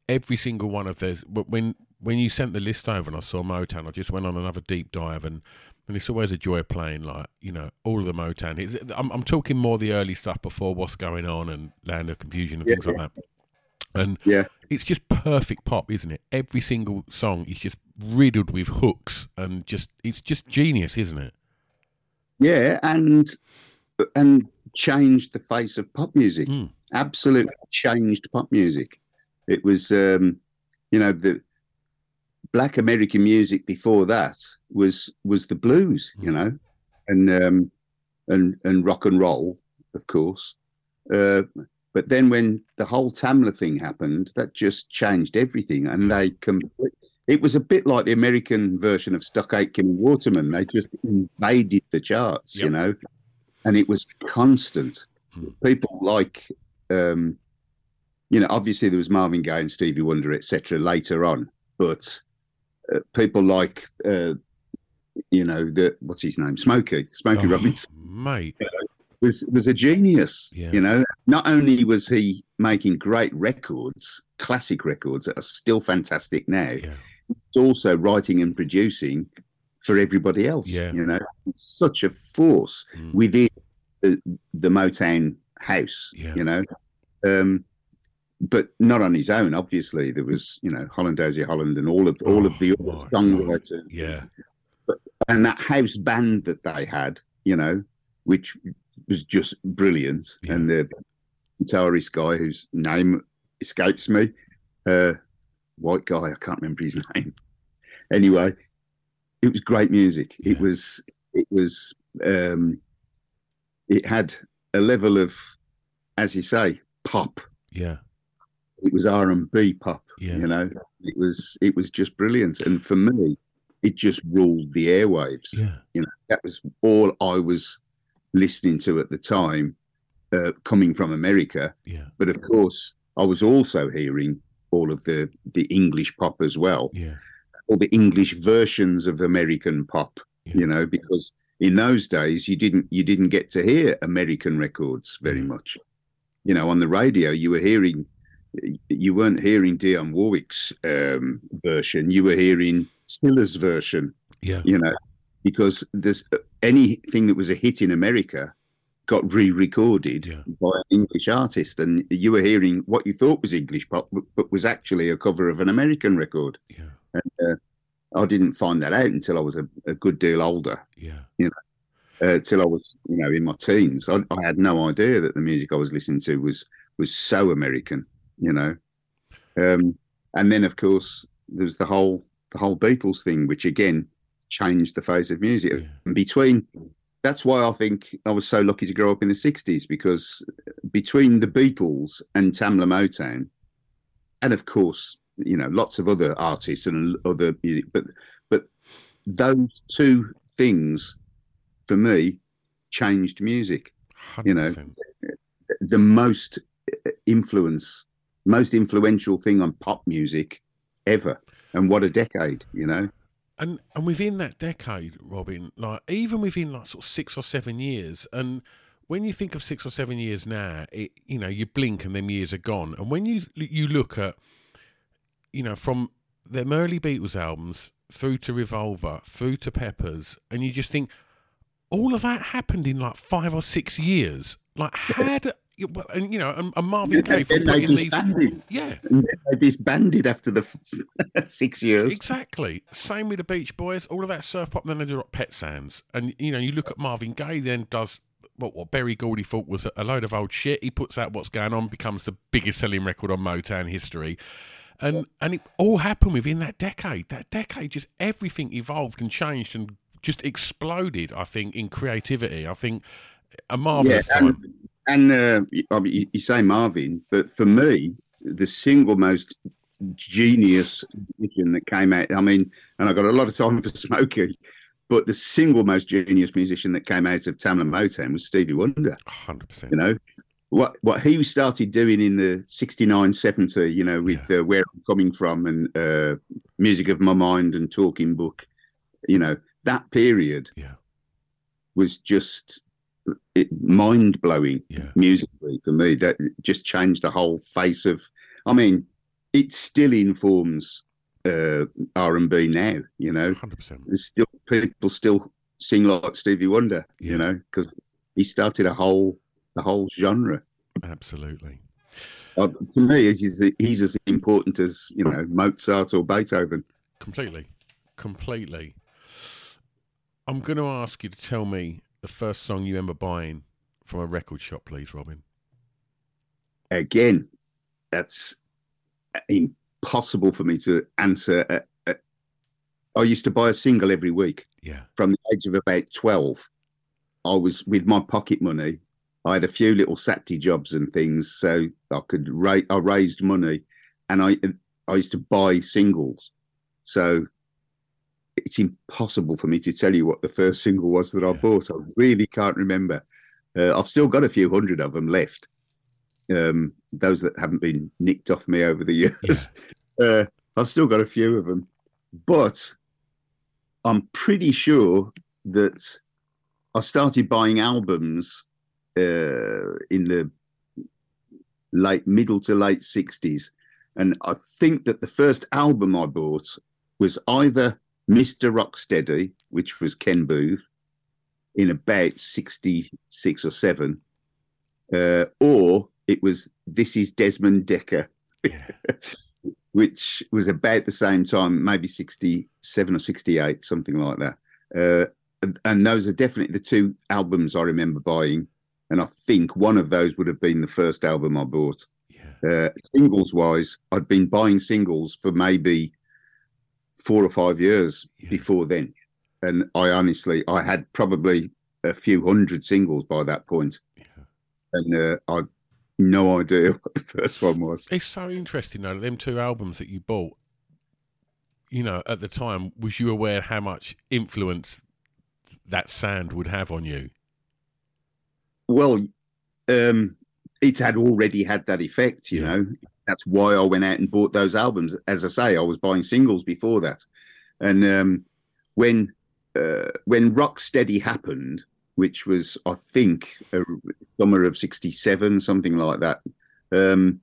every single one of those. But when when you sent the list over and I saw Motown, I just went on another deep dive and. And it's always a joy playing, like you know, all of the Motown. I'm, I'm talking more the early stuff before What's Going On and Land of Confusion and Yeah, things like that. And Yeah. it's just perfect pop, isn't it? Every single song is just riddled with hooks and just it's just genius, isn't it? Yeah, and and changed the face of pop music. Mm. Absolutely changed pop music. It was, um, you know, the black American music before that was was the blues, you know, and um, and and rock and roll, of course. Uh, but then when the whole Tamla thing happened, that just changed everything, and they complete. It was a bit like the American version of Stock Aitken and Waterman. They just invaded the charts, you know, and it was constant. Mm. People like, um, you know, obviously there was Marvin Gaye and Stevie Wonder, etc. Later on, but uh, people like, uh, you know, the what's his name, Smokey, Smokey Oh, Robinson mate. Was was a genius. Yeah. You know, not only was he making great records, classic records that are still fantastic now, Yeah, he's also writing and producing for everybody else. Yeah. You know, such a force Mm. within the, the Motown house. Yeah. You know, um, but not on his own. Obviously, there was you know Holland Dozier Holland and all of all of the Oh, other songwriters yeah, and that house band that they had, you know, which was just brilliant. Yeah. And the guitarist guy whose name escapes me, uh, white guy, I can't remember his [LAUGHS] name. Anyway, it was great music. It was, it was, um, it had a level of, as you say, pop. yeah, It was R and B pop. Yeah. You know, it was, it was just brilliant. And for me, it just ruled the airwaves yeah, you know that was all i was listening to at the time uh, coming from america. Yeah, but of course i was also hearing all of the the english pop as well. Yeah, all the english versions of american pop Yeah. you know because in those days you didn't you didn't get to hear american records very much. You know on the radio you were hearing you weren't hearing Dionne Warwick's um, version. You were hearing Cilla's version yeah, you know, because there's anything that was a hit in America got re-recorded Yeah. by an English artist, and you were hearing what you thought was English pop, but- but was actually a cover of an American record. yeah, And uh, I didn't find that out until I was a, a good deal older, yeah, uh, till I was, you know, in my teens. I, I had no idea that the music I was listening to was was so American, you know. Um, and then, of course, there's the whole the whole Beatles thing, which again changed the face of music. Yeah. And between that's why I think I was so lucky to grow up in the '60s because between the Beatles and Tamla Motown, and of course, you know, lots of other artists and other music, but but those two things for me changed music. You know, The most influence, most influential thing on pop music ever, and what a decade! You know, and and within that decade, Robin, like even within like sort of six or seven years, and when you think of six or seven years now, it you know you blink and them years are gone. And when you you look at, you know, from them early Beatles albums through to Revolver, through to Peppers, and you just think all of that happened in like five or six years. Like had and you know, and, and Marvin Gaye for putting these, disbanded. yeah, And then they disbanded after the [LAUGHS] six years. Exactly. Same with the Beach Boys. All of that surf pop. Then they do Pet Sounds, and you know, you look at Marvin Gaye. Then does what? What Berry Gordy thought was a load of old shit. He puts out what's going on, becomes the biggest selling record on Motown history, and and it all happened within that decade. That decade, just everything evolved and changed and just exploded. I think in creativity. I think a marvelous yeah, time. And, uh, I mean, you- you say Marvin, but for me, the single most genius musician that came out. I mean, and I got a lot of time for Smokey, but the single most genius musician that came out of Tamla Motown was Stevie Wonder. Hundred percent. You know, what what he started doing in the 69, 70, you know, with uh, where I'm coming from and uh, music of my mind and talking book, you know, that period Yeah. was just mind blowing Yeah. musically for me. That just changed the whole face of. I mean, it still informs uh, R and B now. You know, Hundred percent. there's still people still sing like Stevie Wonder. Yeah. You know, because he started a whole the whole genre. Absolutely. Uh, to me, he's, he's as important as you know Mozart or Beethoven. Completely. Completely. I'm going to ask you to tell me the first song you remember buying from a record shop, please, Robin. Again, that's impossible for me to answer. Uh, uh, I used to buy a single every week Yeah. from the age of about twelve. I was with my pocket money. I had a few little Saturday jobs and things, so I could ra- I raised money, and I I used to buy singles. So it's impossible for me to tell you what the first single was that I Yeah. bought. I really can't remember. Uh, I've still got a few hundred of them left. Um, those that haven't been nicked off me over the [LAUGHS] years. Uh, I've still got a few of them, but I'm pretty sure that I started buying albums uh, in the late middle to late 60s. And I think that the first album I bought was either Mr. Rocksteady, which was Ken Boothe, in about 66 or 7, uh, or it was This is Desmond Dekker, Yeah. [LAUGHS] which was about the same time, maybe 67 or 68, something like that. Uh, and, and those are definitely the two albums I remember buying. And I think one of those would have been the first album I bought. Yeah. Uh, singles wise, I'd been buying singles for maybe four or five years Yeah. before then. And I honestly, I had probably a few hundred singles by that point. Yeah. And uh, I no idea [LAUGHS] what the first one was. It's so interesting, though, them two albums that you bought, you know, at the time, was you aware how much influence that sound would have on you? Well, um, it had already had that effect, you Yeah. know. That's why I went out and bought those albums. As I say, I was buying singles before that, and um, when uh, when Rocksteady happened, which was I think a summer of '67, something like that. Um,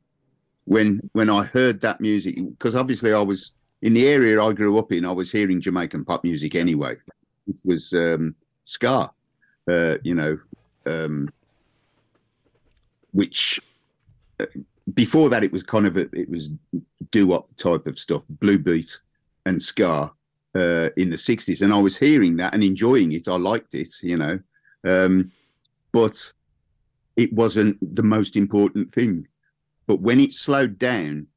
when when I heard that music, because obviously I was in the area I grew up in, I was hearing Jamaican pop music anyway. It was um, ska, uh, you know, um, which uh, before that it was kind of a, it was doo wop type of stuff, blue beat and ska uh, in the '60s, and I was hearing that and enjoying it. I liked it, you know, um, but it wasn't the most important thing. But when it slowed down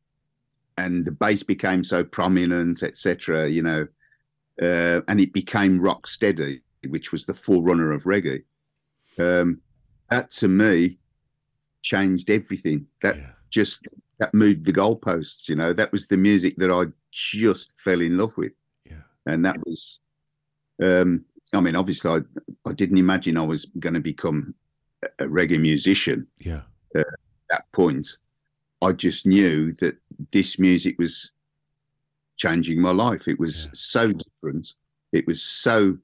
and the bass became so prominent, etc., you know, uh, and it became rock steady, which was the forerunner of reggae. Um, that to me changed everything. That Yeah. Just that moved the goalposts. You know, that was the music that I just fell in love with, Yeah. and that was. Um, I mean, obviously, I, I didn't imagine I was going to become a a reggae musician Yeah. at that point. I just knew that this music was changing my life. It was Yeah. so different. It was so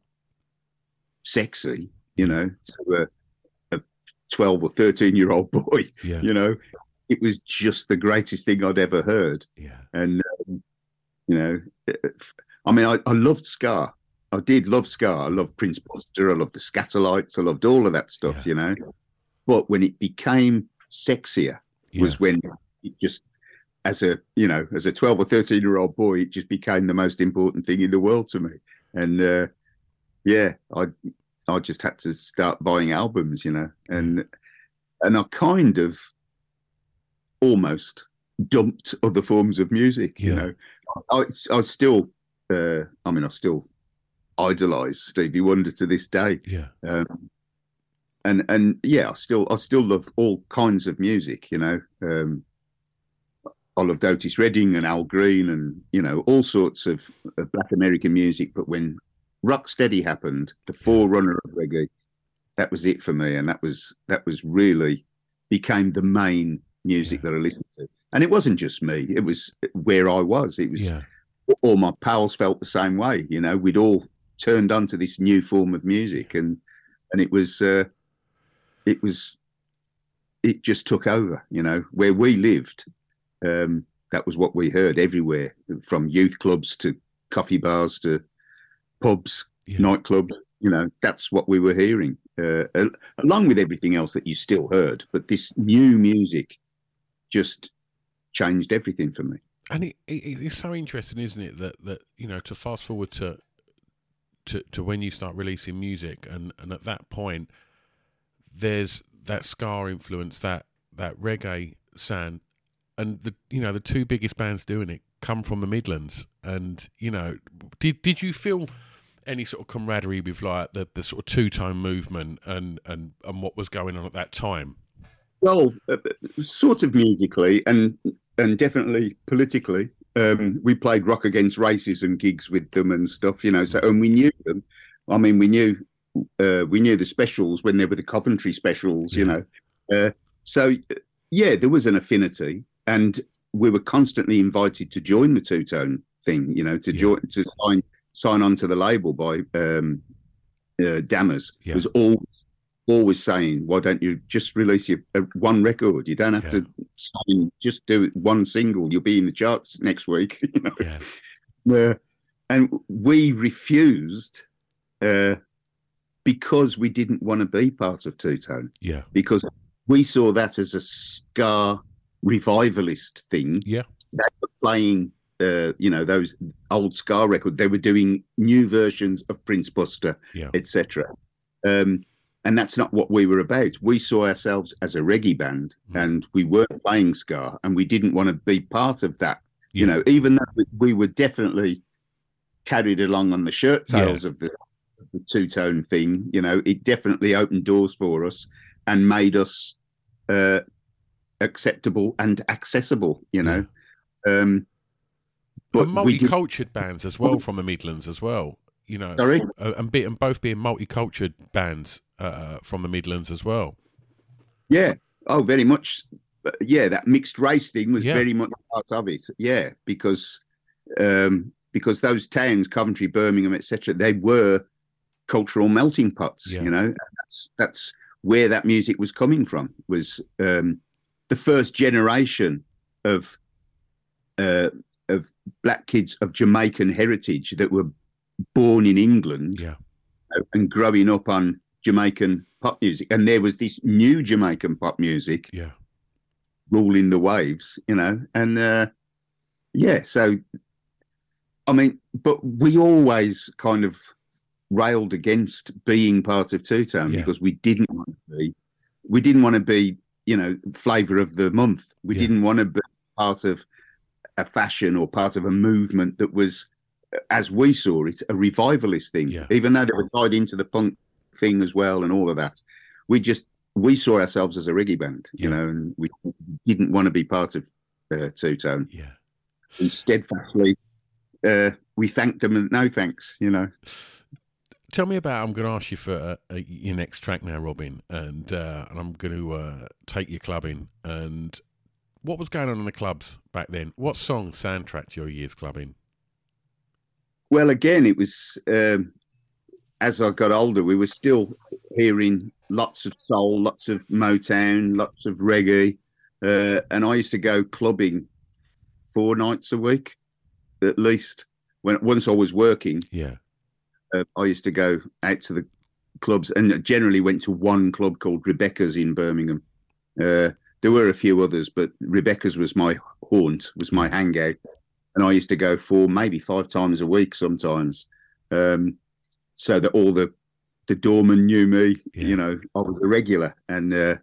sexy, you know, to a, a 12 or 13 year old boy, Yeah. you know. It was just the greatest thing I'd ever heard. Yeah. And, um, you know, I mean, I, I loved Ska. I did love Ska. I loved Prince Buster. I loved the Skatalites. I loved all of that stuff, Yeah. you know. But when it became sexier, Yeah. was when it just as a you know as a 12 or 13 year old boy it just became the most important thing in the world to me and uh yeah i i just had to start buying albums you know and and i kind of almost dumped other forms of music you know i i still uh i mean i still idolize stevie wonder to this day Yeah. um, and and yeah, I still I still love all kinds of music. You know, um, I loved Otis Redding and Al Green, and you know all sorts of, of Black American music. But when Rocksteady happened, the forerunner of reggae, that was it for me, and that was that was really became the main music Yeah. that I listened to. And it wasn't just me; it was where I was. It was Yeah. all my pals felt the same way. You know, we'd all turned onto this new form of music, and and it was uh, it was it just took over. You know, where we lived, um, that was what we heard everywhere, from youth clubs to coffee bars to pubs, Yeah. nightclubs. You know, that's what we were hearing, uh, along with everything else that you still heard. But this new music just changed everything for me. And it, it, it's so interesting, isn't it, that, that you know to fast forward to to to when you start releasing music, and, and at that point, there's that ska influence, that that reggae sound, and the you know the two biggest bands doing it come from the Midlands, and you know, did did you feel any sort of camaraderie with like the, the sort of two tone movement and, and and what was going on at that time? Well, uh, sort of musically and and definitely politically. Um, we played rock against racism gigs with them and stuff, you know. So and we knew them. I mean, we knew uh, we knew the specials when they were the Coventry specials, you know. Uh, so yeah, there was an affinity, and we were constantly invited to join the two tone thing, you know, to Yeah. join to sign sign on to the label by um, uh, Dammers. Yeah. It was always always saying, "Why don't you just release your uh, one record? You don't have to sign, just do it one single. You'll be in the charts next week." [LAUGHS] you know, Yeah, and we refused uh, because we didn't want to be part of Two Tone yeah, because we saw that as a ska revivalist thing. Yeah. They were playing, uh, you know, those old ska records. They were doing new versions of Prince Buster, yeah, etc. Um, and that's not what we were about. We saw ourselves as a reggae band, Mm. and we weren't playing ska, and we didn't want to be part of that. You know, even though we- we were definitely carried along on the shirt tails of the the two tone thing, you know, it definitely opened doors for us and made us uh, acceptable and accessible. You know, um, but and we did. multicultural bands as well from the Midlands as well. You know, Sorry. uh, and, be, and both being multicultural bands uh, from the Midlands as well. Yeah. Oh, very much. Yeah, that mixed race thing was Yeah. very much part of it. Yeah, because um, because those towns, Coventry, Birmingham, etc., they were cultural melting pots. Yeah. You know, And that's that's where that music was coming from. Was um, the first generation of uh, of black kids of Jamaican heritage that were born in England Yeah, and growing up on Jamaican pop music, and there was this new Jamaican pop music yeah, ruling the waves, you know, and uh, yeah, so I mean, but we always kind of railed against being part of Two Tone Yeah. because we didn't want to be, we didn't want to be, you know, flavour of the month. We Yeah. didn't want to be part of a fashion or part of a movement that was, as we saw it, a revivalist thing. Yeah. Even though they were tied into the punk thing as well and all of that, we just we saw ourselves as a reggae band, you know, and we didn't want to be part of uh, Two Tone. yeah. And steadfastly, uh, we thanked them and no thanks, you know. Tell me about. I'm going to ask you for uh, uh, your next track now, Robin, and uh, and I'm going to uh, take you clubbing. And what was going on in the clubs back then? What song soundtracked your years clubbing? Well, again, it was um, as I got older, we were still hearing lots of soul, lots of Motown, lots of reggae, uh, and I used to go clubbing four nights a week, at least. When once I was working, Yeah, uh, I used to go out to the clubs and generally went to one club called Rebecca's in Birmingham. Uh, there were a few others, but Rebecca's was my haunt, was my hangout, and I used to go four, maybe five times a week sometimes, um, so that all the the doorman knew me. Yeah. You know, I was a regular, and uh,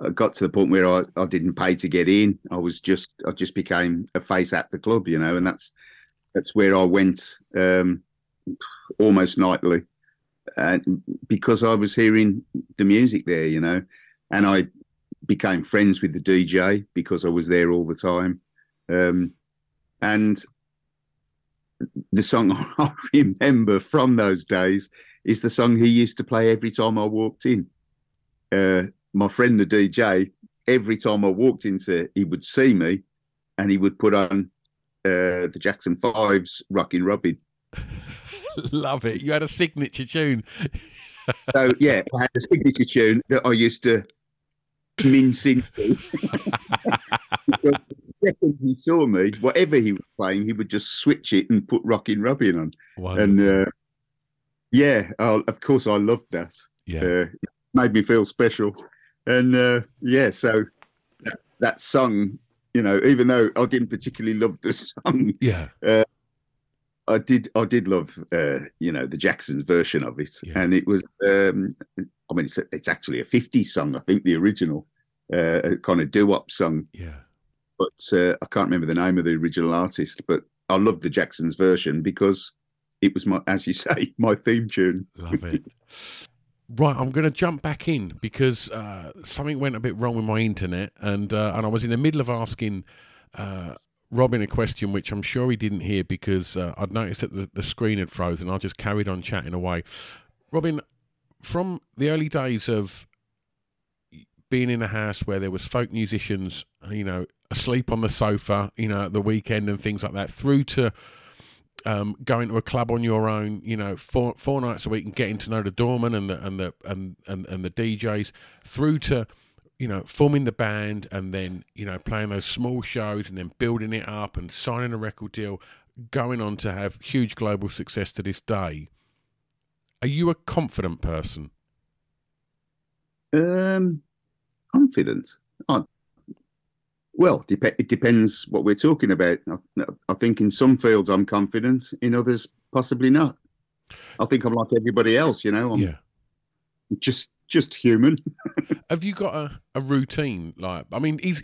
I got to the point where I, I didn't pay to get in. I was just I just became a face at the club, you know, and that's that's where I went. Um, almost nightly, and because I was hearing the music there, you know, and I became friends with the DJ because I was there all the time, um, and the song [LAUGHS] I remember from those days is the song he used to play every time I walked in. Uh, my friend, the DJ, every time I walked into, he would see me, and he would put on uh, the Jackson Fives "Rockin' Robin." [LAUGHS] love it. You had a signature tune. so yeah, I had a signature tune that I used to [LAUGHS] Because the second he saw me, whatever he was playing, he would just switch it and put Rockin' Robin on. Wonderful. And uh, yeah, uh, of course, I loved that. yeah. Uh, it made me feel special. And uh, yeah, so that, that song, you know, even though I didn't particularly love the [LAUGHS] song, yeah. I did I did love uh, you know the Jacksons version of it, Yeah. and it was um, I mean it's it's actually a 50s song I think the original uh, a kind of doo wop song, Yeah. but uh, I can't remember the name of the original artist, but I loved the Jacksons version because it was my as you say [LAUGHS] my theme tune. Love it. Right, I'm going to jump back in because uh, something went a bit wrong with my internet, and uh, and I was in the middle of asking uh, Robin a question which I'm sure he didn't hear because uh, I'd noticed that the, the screen had frozen. I just carried on chatting away. Robin, from the early days of being in a house where there was folk musicians, you know, asleep on the sofa, you know, at the weekend and things like that, through to um, going to a club on your own, you know, four four nights a week and getting to know the doorman and the and the and, and, and the DJs, through to you know forming the band and then you know playing those small shows and then building it up and signing a record deal, going on to have huge global success to this day. Are you a confident person? Um, confident. Well, dep- it depends what we're talking about. I, I think in some fields I'm confident, in others possibly not. I think I'm like everybody else, you know. I'm yeah. just just human. [LAUGHS] Have you got a, a routine? Like, I mean, is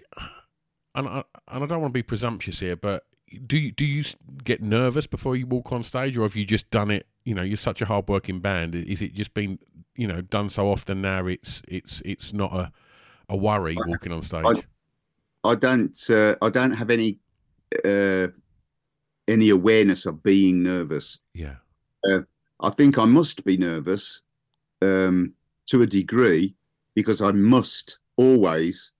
and I, and I don't want to be presumptuous here, but do you do you get nervous before you walk on stage, or have you just done it? You know, you're such a hard working band. Is it just been you know done so often now? It's it's it's not a a worry walking on stage. I don't uh, I don't have any uh, any awareness of being nervous. yeah, I think I must be nervous um, to a degree because I must always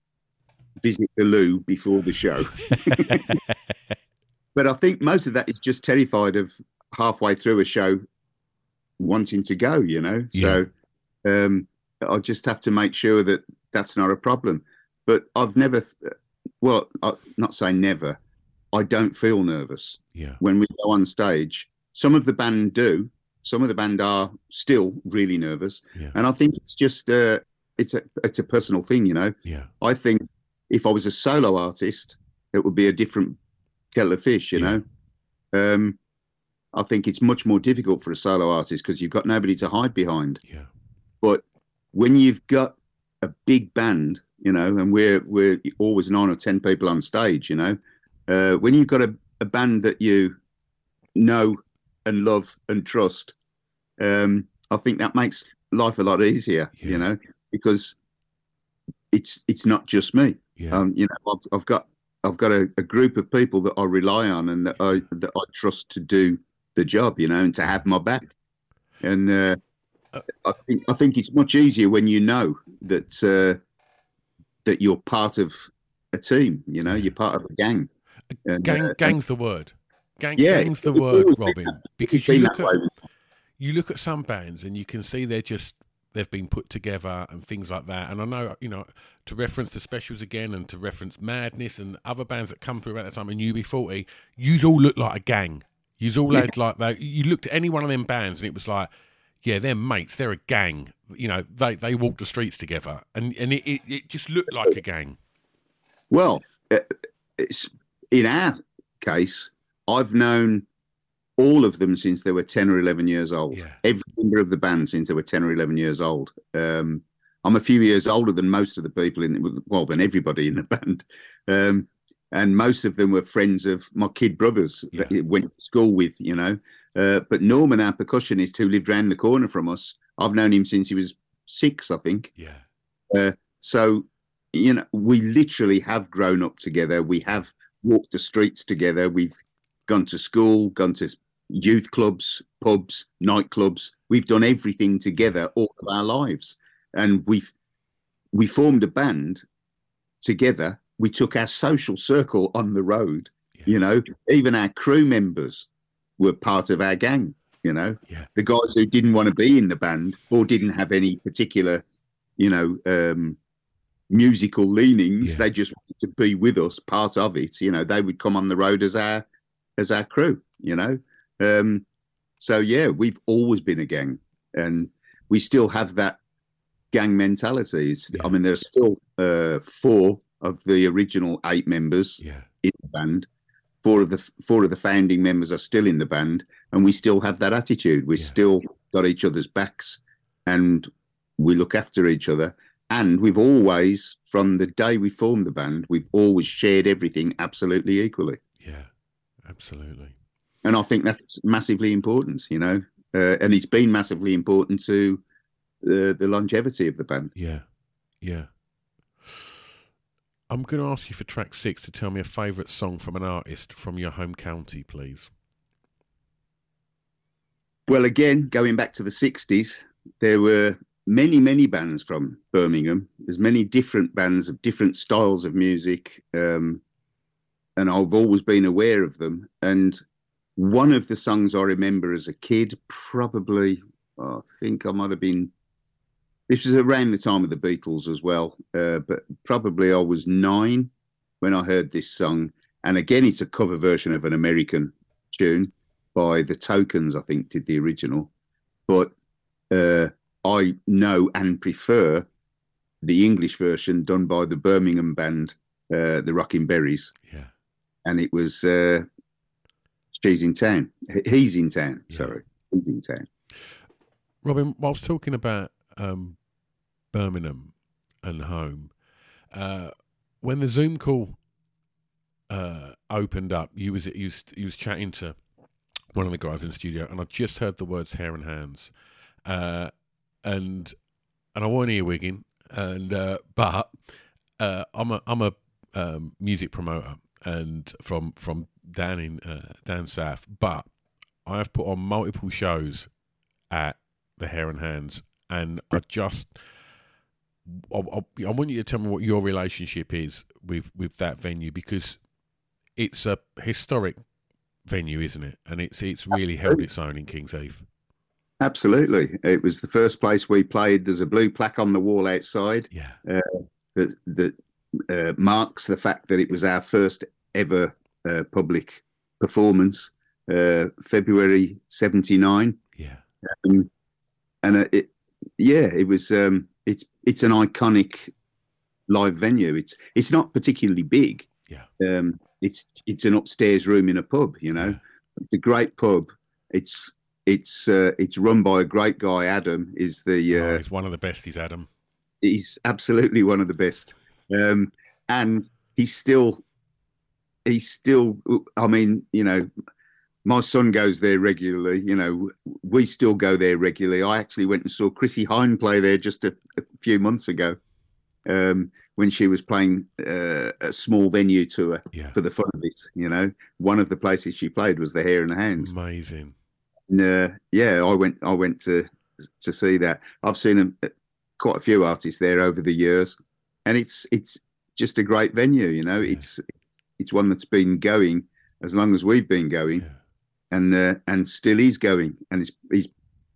visit the loo before the show. [LAUGHS] but I think most of that is just terrified of halfway through a show wanting to go, you know. So um, I just have to make sure that that's not a problem. But I've never, well, I, not say never. I don't feel nervous yeah, when we go on stage. Some of the band do. Some of the band are still really nervous, Yeah. and I think it's just uh, it's a it's a personal thing, you know. yeah, I think if I was a solo artist, it would be a different kettle of fish, you Yeah. know. Um, I think it's much more difficult for a solo artist because you've got nobody to hide behind. yeah, But when you've got a big band, you know, and we're we're always nine or ten people on stage, you know, uh, when you've got a, a band that you know and love and trust, um, I think that makes life a lot easier, Yeah. you know, because it's it's not just me. yeah, Um, you know, I've, I've got I've got a, a group of people that I rely on and that I that I trust to do the job, you know, and to have my back. And uh, Uh, I think I think it's much easier when you know that uh, that you're part of a team. You know, you're part of a gang. And, gang uh, gang's the word. Gang, Yeah, gang's the word, Robin. Because you look at way. you look at some bands and you can see they're just they've been put together and things like that. And I know you know to reference the specials again and to reference Madness and other bands that come through at that time and UB40, yous all look like a gang. Yous all had like that. You looked at any one of them bands and it was like, yeah, they're mates. They're a gang. You know, they they walk the streets together and and it, it, it just looked like a gang. Well, uh, it's in our case, I've known all of them since they were 10 or 11 years old. Yeah. Every member of the band since they were 10 or 11 years old. Um, I'm a few years older than most of the people in, well, than everybody in the [LAUGHS] band. Um, and most of them were friends of my kid brothers that Yeah. I went to school with, you know. Uh, but Norman, our percussionist who lived round the corner from us, I've known him since he was six, I think. Yeah. So, you know, we literally have grown up together. We have walked the streets together. We've gone to school, gone to youth clubs, pubs, nightclubs. We've done everything together all of our lives. And we've we formed a band together. We took our social circle on the road. Yeah. You know, even our crew members were part of our gang. You know, Yeah. the guys who didn't want to be in the band or didn't have any particular, you know, um, musical leanings. Yeah. They just wanted to be with us, part of it. You know, they would come on the road as our as our crew. You know, um, so yeah, we've always been a gang, and we still have that gang mentality. Yeah. I mean, there's still uh, four of the original eight members Yeah. in the band. Four of the four of the founding members are still in the band, and we still have that attitude. We Yeah. still got each other's backs, and we look after each other. And we've always, from the day we formed the band, we've always shared everything absolutely equally. Yeah. Absolutely. And I think that's massively important, you know. Uh, and it's been massively important to uh, the longevity of the band. Yeah. Yeah. I'm going to ask you for track six to tell me a favourite song from an artist from your home county, please. Well, again, going back to the 60s, there were many, many bands from Birmingham. There's many different bands of different styles of music. Um, and I've always been aware of them. And one of the songs I remember as a kid, probably, I think I might have been, this was around the time of the Beatles as well, uh, but probably I was nine when I heard this song. And again, it's a cover version of an American tune by the Tokens, I think, did the original. But uh, I know and prefer the English version done by the Birmingham band, uh, the Rocking Berries, Yeah. and it was uh, She's in Town. He's in Town. Yeah. Sorry, he's in town. Robin, whilst talking about um, Birmingham and home, uh, when the Zoom call uh, opened up, you was you was, you was chatting to one of the guys in the studio, and I just heard the words "hare and hounds," uh, and and I wasn't earwigging, and uh, but uh, I'm a I'm a um, music promoter, and from from down in uh, down south, but I have put on multiple shows at the Hare and Hounds, and I just I, I, I want you to tell me what your relationship is with with that venue because it's a historic venue, isn't it? And it's it's really held its own in Kings Heath. Absolutely, it was the first place we played. There's a blue plaque on the wall outside Yeah, that that uh, marks the fact that it was our first ever uh, public performance, uh, February '79. yeah, um, and uh, it, yeah, it was. Um, it's it's an iconic live venue. It's it's not particularly big. Yeah. Um, it's it's an upstairs room in a pub. You know, Yeah. it's a great pub. It's it's uh, it's run by a great guy. Adam is the. Uh, Oh, he's one of the best. He's Adam. he's absolutely one of the best. Um, and he's still, he's still, I mean, you know, my son goes there regularly. You know, we still go there regularly. I actually went and saw Chrissie Hynde play there just a, a few months ago um, when she was playing uh, a small venue tour Yeah, for the fun of it. You know, one of the places she played was the Hare and the Hounds. amazing. And, uh, yeah, I went. I went to to see that. I've seen a, quite a few artists there over the years, and it's it's just a great venue. You know, Yeah. it's, it's it's one that's been going as long as we've been going, Yeah, and uh, and still is going, and it's he's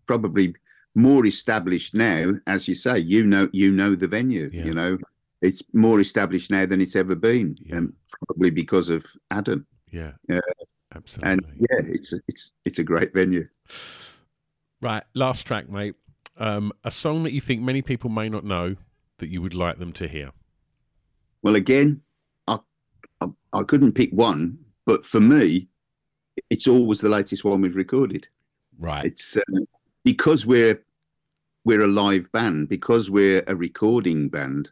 probably more established now, as you say. You know, you know the venue. Yeah. You know, it's more established now than it's ever been, Yeah. and probably because of Adam. yeah, Yeah. absolutely. And yeah, it's it's it's a great venue. Right, last track, mate. Um, a song that you think many people may not know that you would like them to hear. Well, again, I, I I couldn't pick one, but for me, it's always the latest one we've recorded. Right. It's uh, because we're we're a live band, because we're a recording band.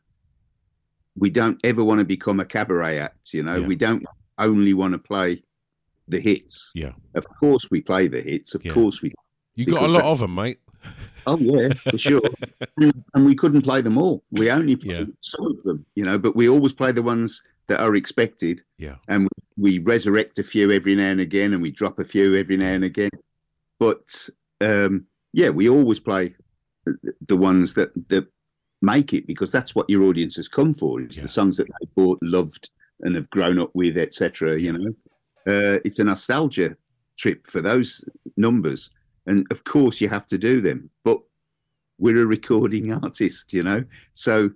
We don't ever want to become a cabaret act. You know, Yeah. we don't only want to play the hits. Yeah. Of course, we play the hits. Of Yeah. course, we. You got a lot that- of them, mate. Oh yeah, for sure. [LAUGHS] and, we couldn't play them all. We only Yeah. some of them, you know. But we always play the ones that are expected. Yeah. and we, resurrect a few every now and again, and we drop a few every now and again. But um, yeah, we always play the- the ones that that make it because that's what your audience has come for. It's Yeah. the songs that they bought, loved, and have grown up with, etc. You know, uh, it's a nostalgia trip for those numbers. and of course you have to do them. But we're a recording [LAUGHS] artist, you know, so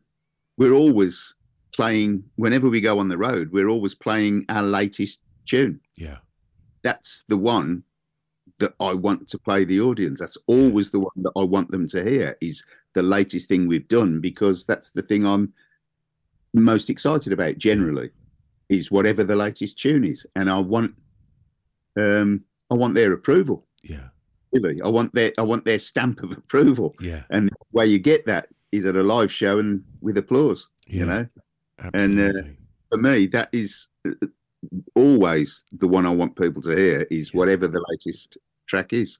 we're always playing. Whenever we go on the road, we're always playing our latest tune. Yeah. That's the one that I want to play the audience. That's always the one that I want them to hear. Is the latest thing we've done because that's the thing I'm most excited about generally is whatever the latest tune is and I want um I want their approval Yeah. really I want their I want their stamp of approval Yeah. and the way you get that is at a live show and with applause Yeah. you know Absolutely. And, uh, for me that is uh, always the one I want people to hear is whatever the latest track is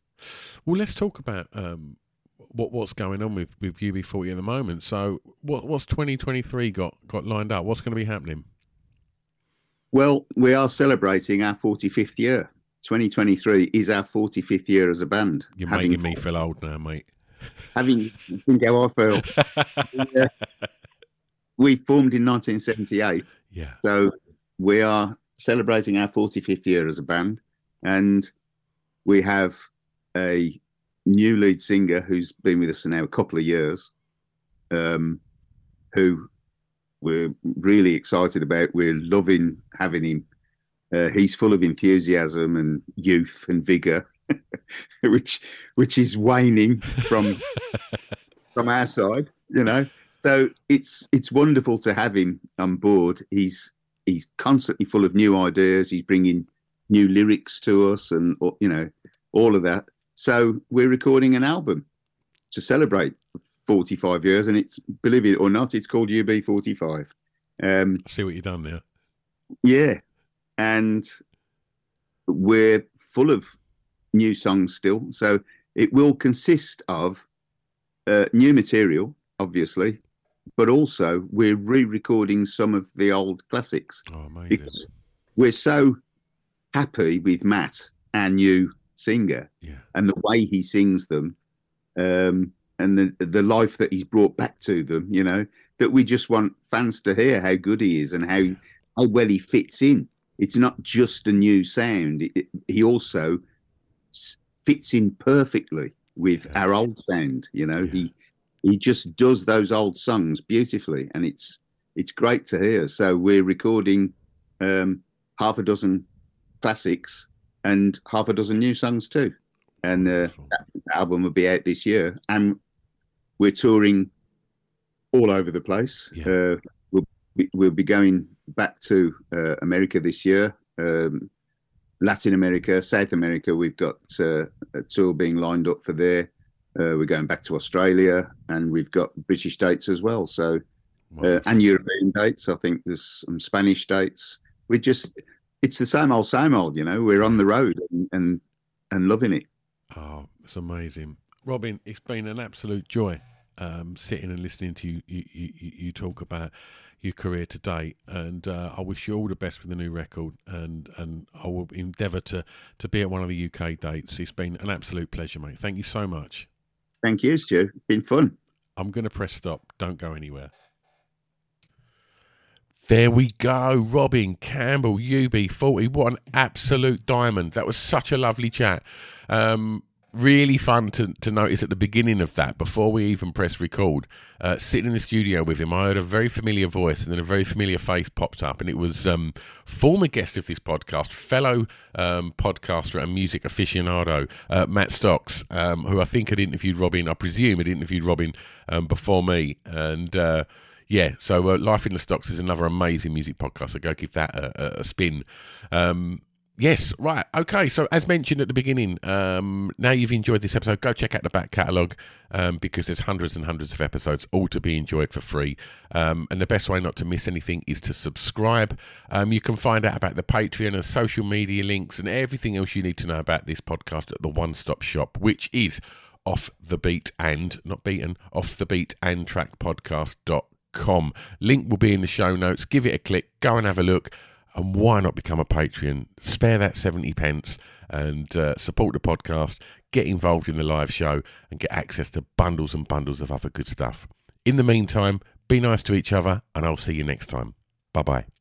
Well, let's talk about um, what what's going on with, with UB40 at the moment. So, what what's 2023 got got lined up? What's going to be happening? Well, we are celebrating our 45th year. 2023 is our 45th year as a band. You're having, making me feel old now, mate. having think how I feel. [LAUGHS] Yeah. We formed in 1978, yeah. so we are celebrating our 45th year as a band, and we have a new lead singer who's been with us now a couple of years, um, who we're really excited about. We're loving having him. Uh, he's full of enthusiasm and youth and vigor, [LAUGHS] which which is waning from [LAUGHS] from our side, you know. So it's it's wonderful to have him on board. He's he's constantly full of new ideas. He's bringing new lyrics to us, and you know all of that. So we're recording an album to celebrate 45 years, and it's believe it or not, it's called UB45. Um, See what you've done there. yeah, and we're full of new songs still. So it will consist of uh, new material, obviously, but also we're re-recording some of the old classics Oh, amazing. we're so happy with Matt, our new singer, Yeah. and the way he sings them, um, and the the life that he's brought back to them. You know that we just want fans to hear how good he is and how how well he fits in. It's not just a new sound; it, it- he also s- fits in perfectly with Yeah. our old sound. You know, Yeah. he he just does those old songs beautifully, and it's it's great to hear. So we're recording um, half a dozen classics and half a dozen new songs too. And uh, album will be out this year, and we're touring all over the place. Yeah. Uh, we'll be, we'll be going back to uh, America this year, um, Latin America, South America. We've got uh, a tour being lined up for there. Uh, we're going back to Australia, and we've got British dates as well. So uh, Wonderful. and European dates. I think there's some Spanish dates. We just, it's the same old, same old. You know, we're on the road and and, and loving it. Oh, it's amazing, Robin. It's been an absolute joy um, sitting and listening to you, you, you, you you talk about your career to date, and uh, I wish you all the best with the new record, and and I will endeavour to to be at one of the UK dates. It's been an absolute pleasure, mate. Thank you so much. Thank you, Stu. Been fun. I'm going to press stop. Don't go anywhere. There we go. Robin Campbell, UB40. What an absolute diamond. That was such a lovely chat. Um, really fun to, to notice at the beginning of that, before we even press record, uh, sitting in the studio with him, I heard a very familiar voice and then a very familiar face popped up. And it was um, former guest of this podcast, fellow um, podcaster and music aficionado, uh, Matt Stocks, um, who I think had interviewed Robin, I presume had interviewed Robin um, before me. And uh, yeah, so uh, Life in the Stocks is another amazing music podcast. So go give that a, a, a spin. Um, yes, right. Okay, so as mentioned at the beginning, um, now you've enjoyed this episode, go check out the back catalogue um, because there's hundreds and hundreds of episodes, all to be enjoyed for free. Um, and the best way not to miss anything is to subscribe. Um, you can find out about the Patreon and social media links and everything else you need to know about this podcast at the one stop shop, which is off the beat and not beaten off the beat and track podcast.com. Link will be in the show notes. Give it a click, go and have a look. And why not become a Patreon? Spare that 70 pence and uh, support the podcast, get involved in the live show, and get access to bundles and bundles of other good stuff. In the meantime, be nice to each other, and I'll see you next time. Bye bye.